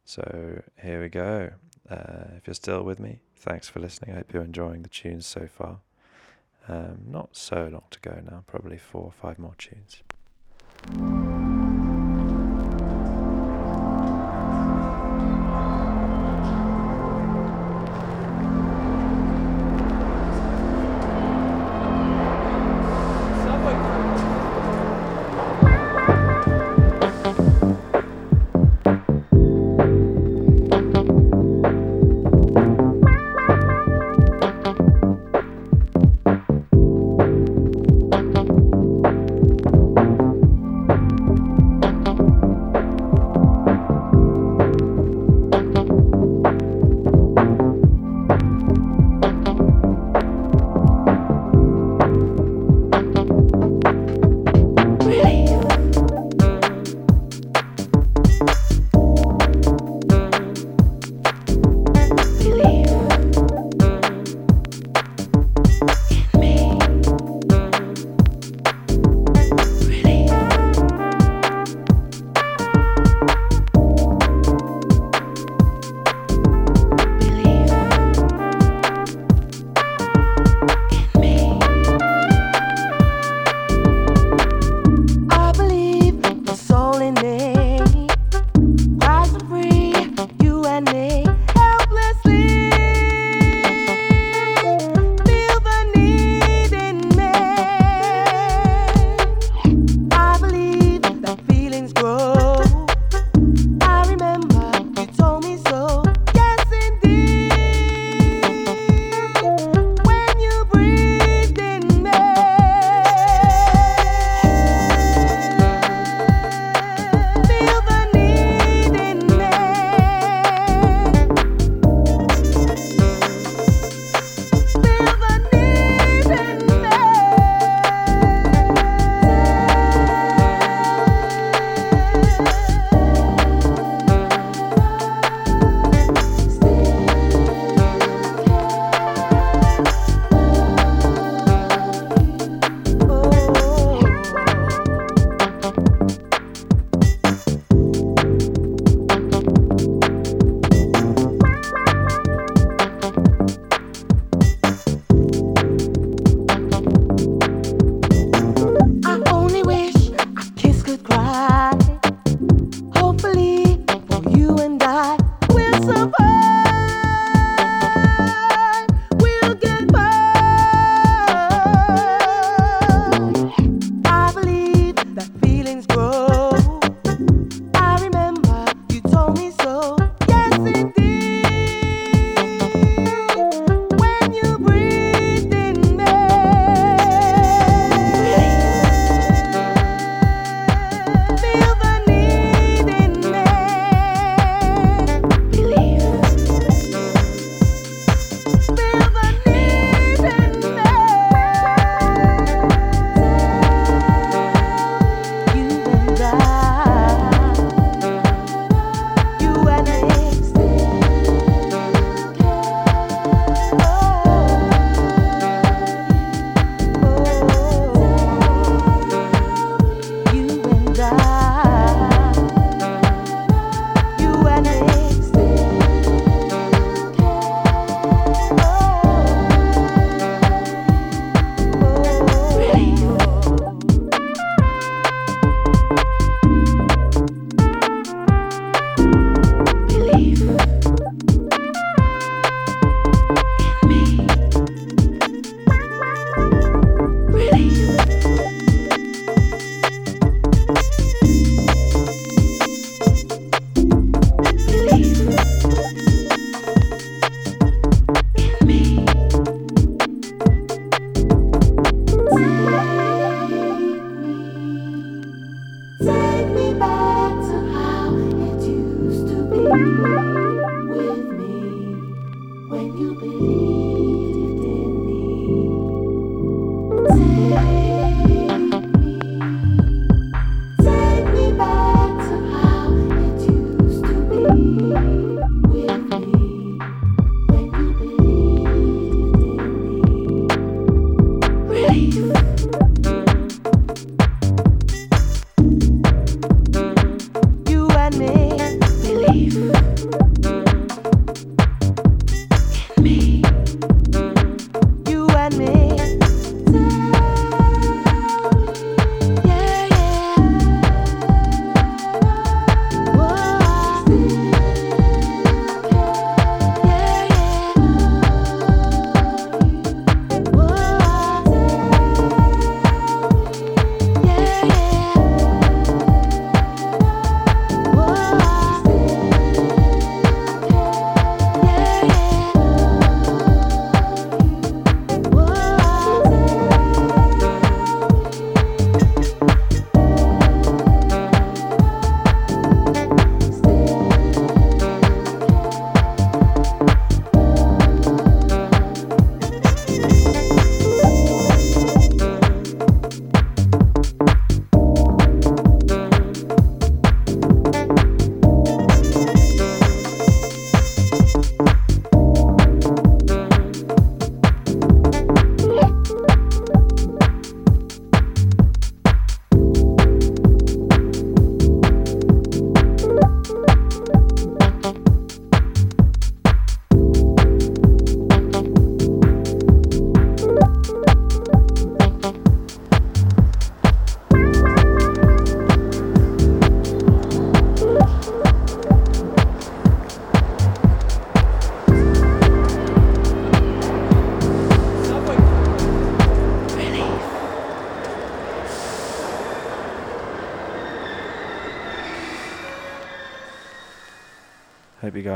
So here we go. Uh, if you're still with me, thanks for listening. I hope you're enjoying the tunes so far. Um, not so long to go now, probably four or five more tunes.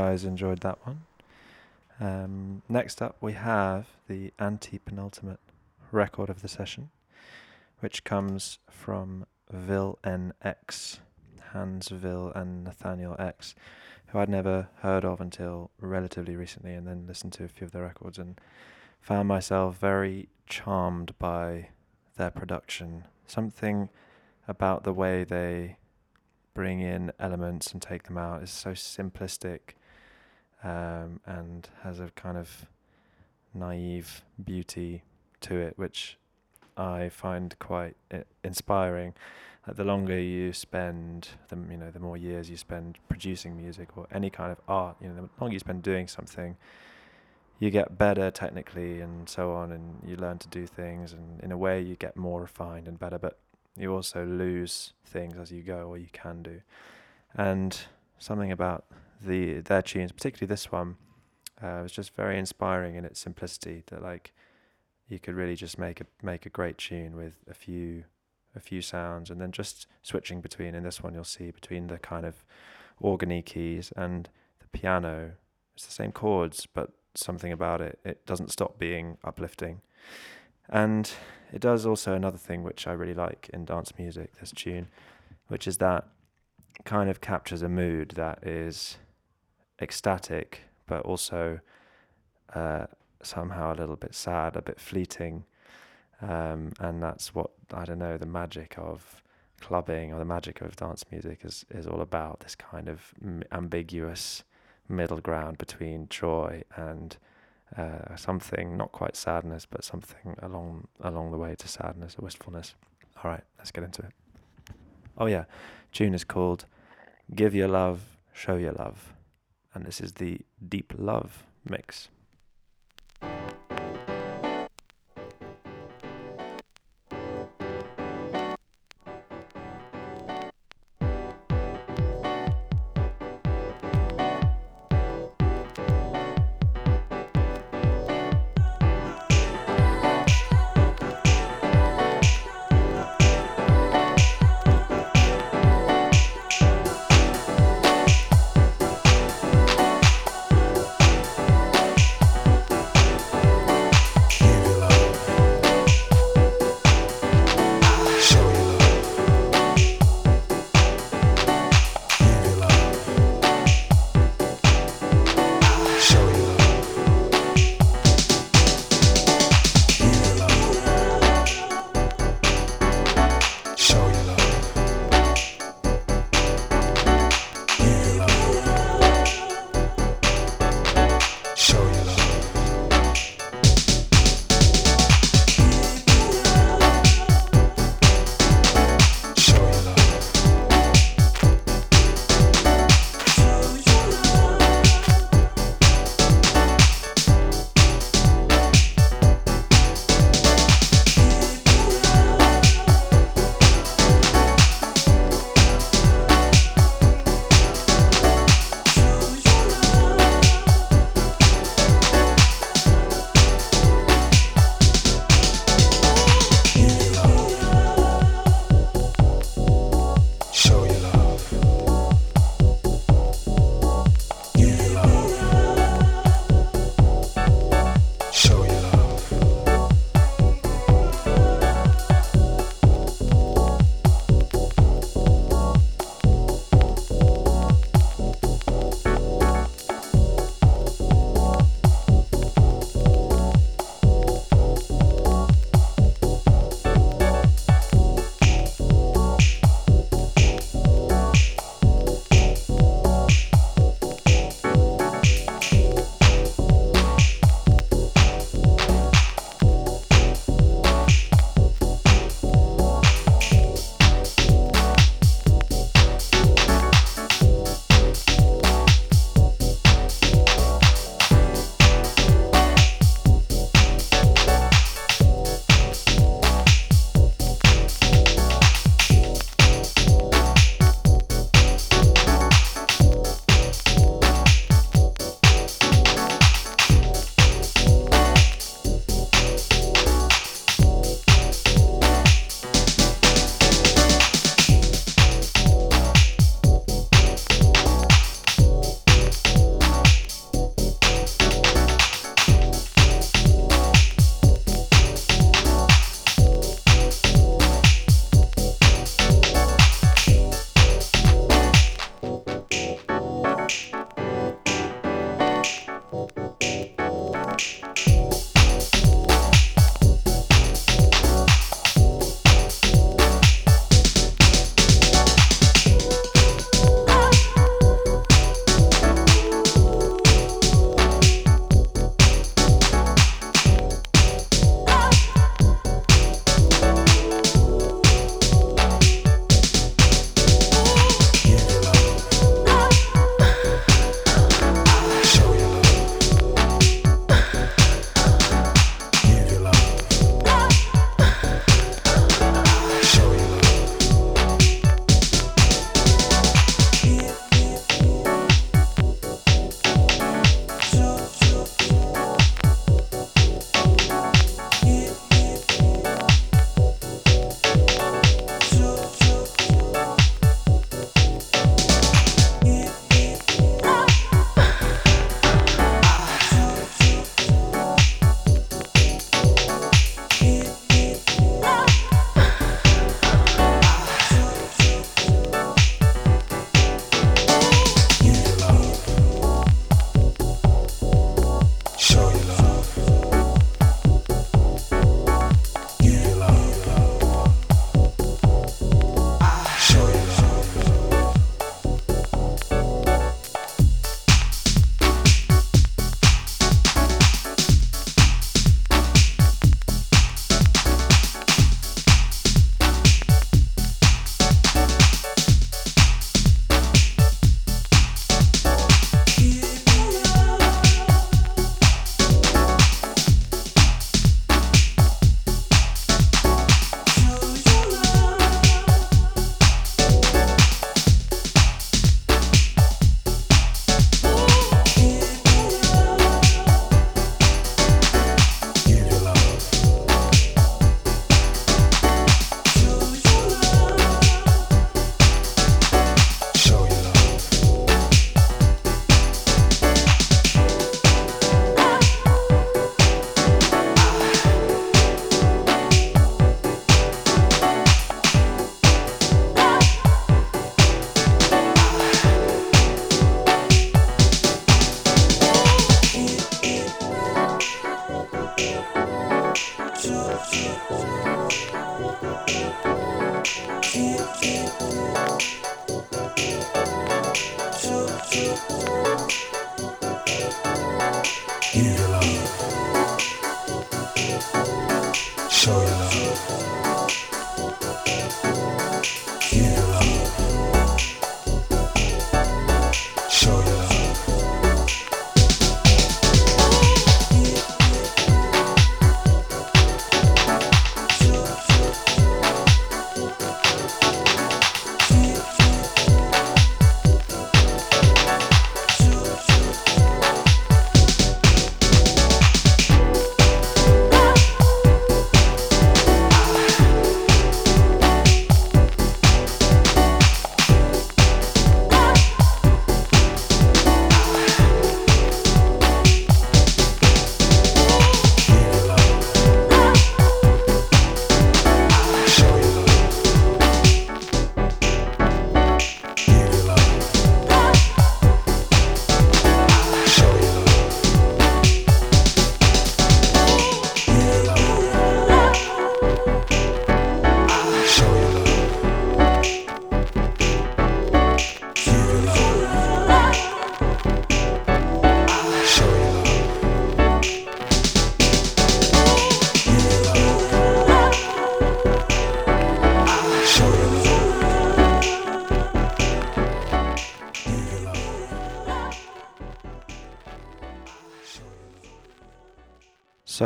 Guys enjoyed that one. Um, next up, we have the anti penultimate record of the session, which comes from Vil NX, Hans Vil and Nathaniel X, who I'd never heard of until relatively recently, and then listened to a few of their records and found myself very charmed by their production. Something about the way they bring in elements and take them out is so simplistic um, and has a kind of naive beauty to it, which I find quite i- inspiring. Like the longer you spend, the you know, the more years you spend producing music or any kind of art, you know, the longer you spend doing something, you get better technically and so on, and you learn to do things, and in a way you get more refined and better. But you also lose things as you go, or you can do. And something about the their tunes, particularly this one, uh, was just very inspiring in its simplicity. That like you could really just make a make a great tune with a few a few sounds, and then just switching between. In this one, you'll see between the kind of organy keys and the piano. It's the same chords, but something about it it doesn't stop being uplifting. And it does also another thing which I really like in dance music, this tune, which is that kind of captures a mood that is ecstatic, but also uh, somehow a little bit sad, a bit fleeting. Um, and that's what, I don't know, the magic of clubbing or the magic of dance music is, is all about this kind of m- ambiguous middle ground between joy and uh, something not quite sadness, but something along along the way to sadness or wistfulness. All right, let's get into it. Oh yeah, tune is called "Give Your Love, Show Your Love," and this is the Deep Love mix.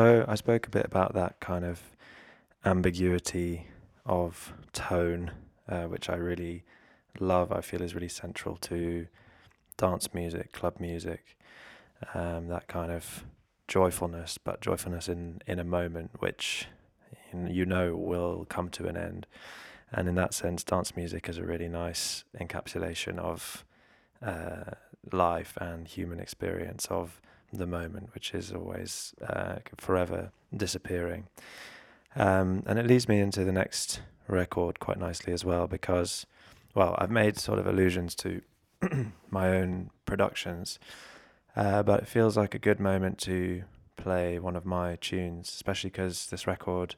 So I spoke a bit about that kind of ambiguity of tone, uh, which I really love. I feel is really central to dance music, club music, um, that kind of joyfulness, but joyfulness in in a moment, which you know will come to an end. And in that sense, dance music is a really nice encapsulation of uh, life and human experience of the moment, which is always uh, forever disappearing. Um, and it leads me into the next record quite nicely as well, because, well, I've made sort of allusions to my own productions, uh, but it feels like a good moment to play one of my tunes, especially because this record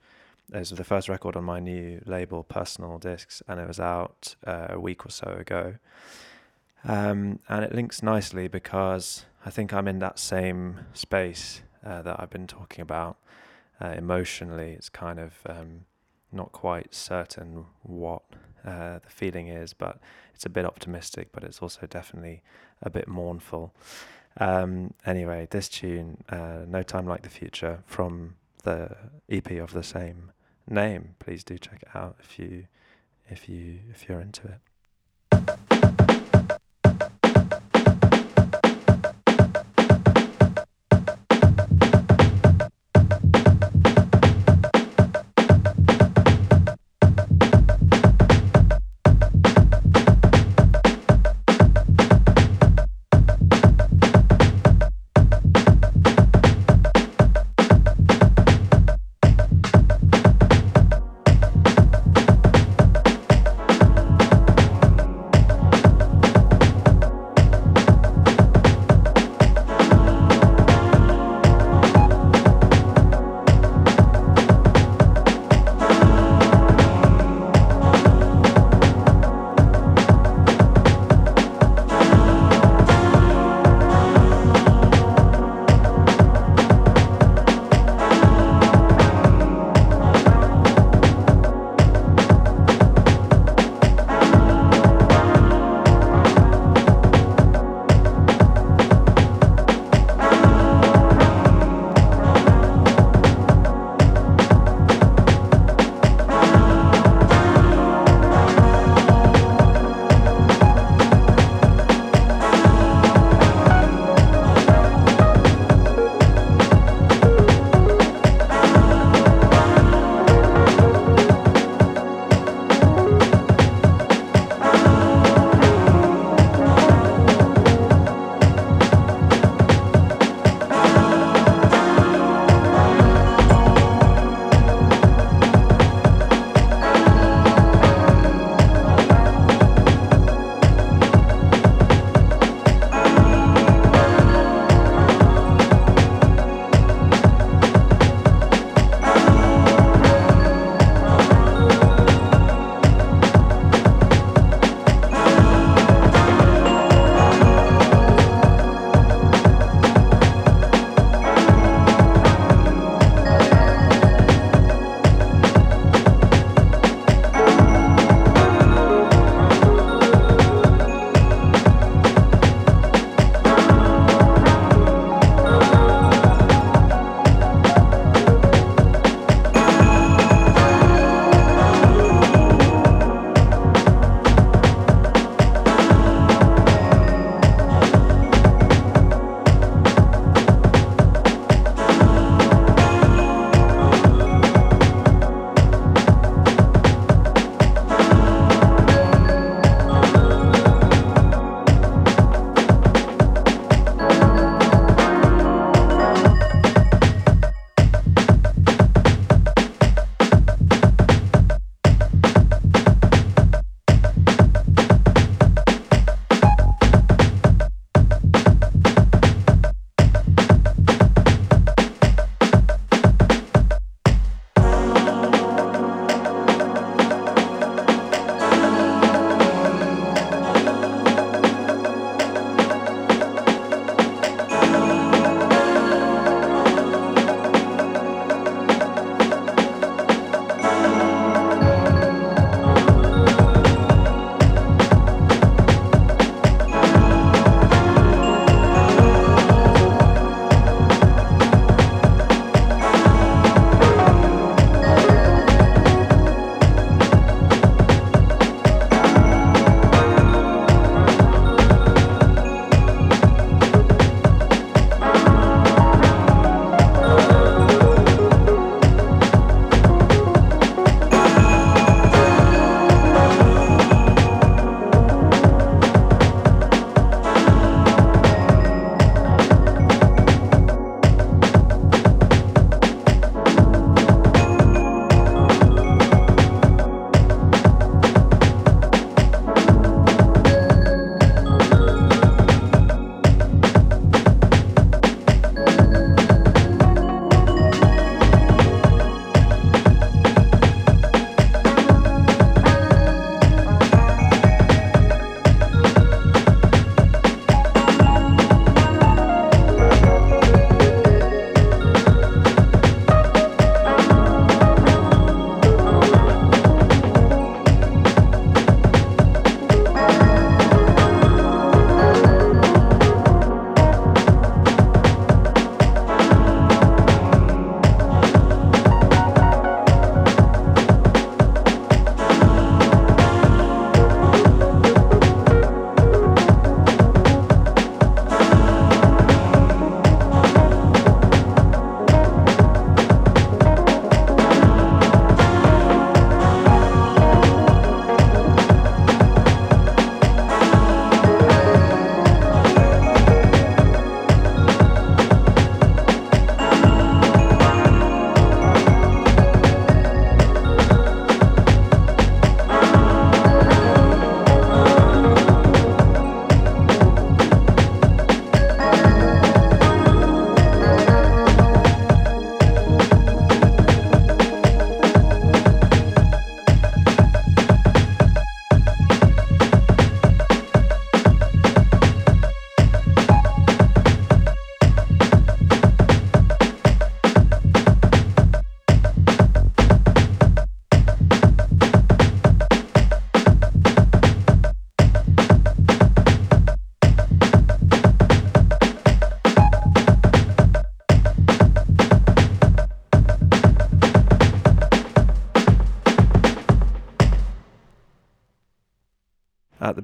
is the first record on my new label, Personal Discs, and it was out uh, a week or so ago. Um, and it links nicely because I think I'm in that same space uh, that I've been talking about uh, emotionally. It's kind of um, not quite certain what uh, the feeling is, but it's a bit optimistic, but it's also definitely a bit mournful. Um, anyway, this tune, uh, No Time Like the Future, from the EP of the same name. Please do check it out if you if you if you're into it.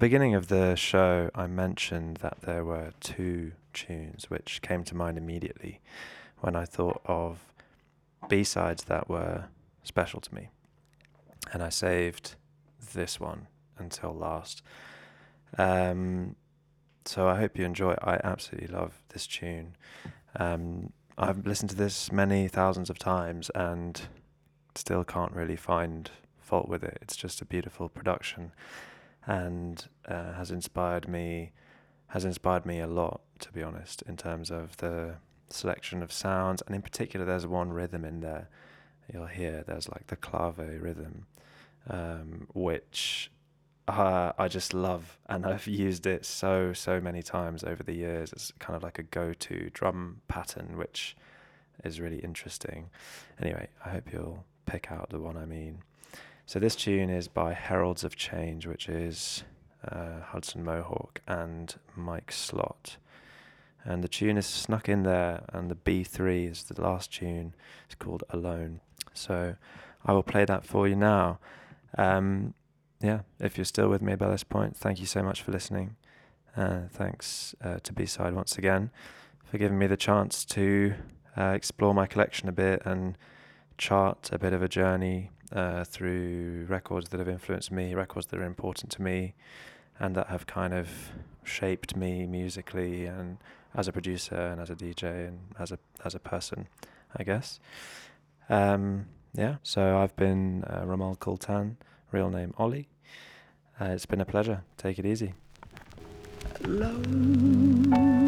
Beginning of the show, I mentioned that there were two tunes which came to mind immediately when I thought of B sides that were special to me. And I saved this one until last. Um, so I hope you enjoy. I absolutely love this tune. Um, I've listened to this many thousands of times and still can't really find fault with it. It's just a beautiful production and uh, has inspired me has inspired me a lot to be honest in terms of the selection of sounds. And in particular there's one rhythm in there. You'll hear there's like the clave rhythm um, which uh, I just love. And I've used it so so many times over the years. It's kind of like a go-to drum pattern which is really interesting. Anyway I hope you'll pick out the one I mean so this tune is by Heralds of Change, which is uh, Hudson Mohawke and Mike Slott. And the tune is snuck in there, and the B3 is the last tune. It's called Alone. So I will play that for you now. Um, yeah, if you're still with me by this point, thank you so much for listening. Uh, thanks uh, to B Side once again for giving me the chance to uh, explore my collection a bit and chart a bit of a journey uh, through records that have influenced me, records that are important to me, and that have kind of shaped me musically and as a producer and as a DJ and as a as a person, I guess. Um, yeah, so I've been uh, Ramal Kultan, real name Ollie. Uh, it's been a pleasure. Take it easy. Thank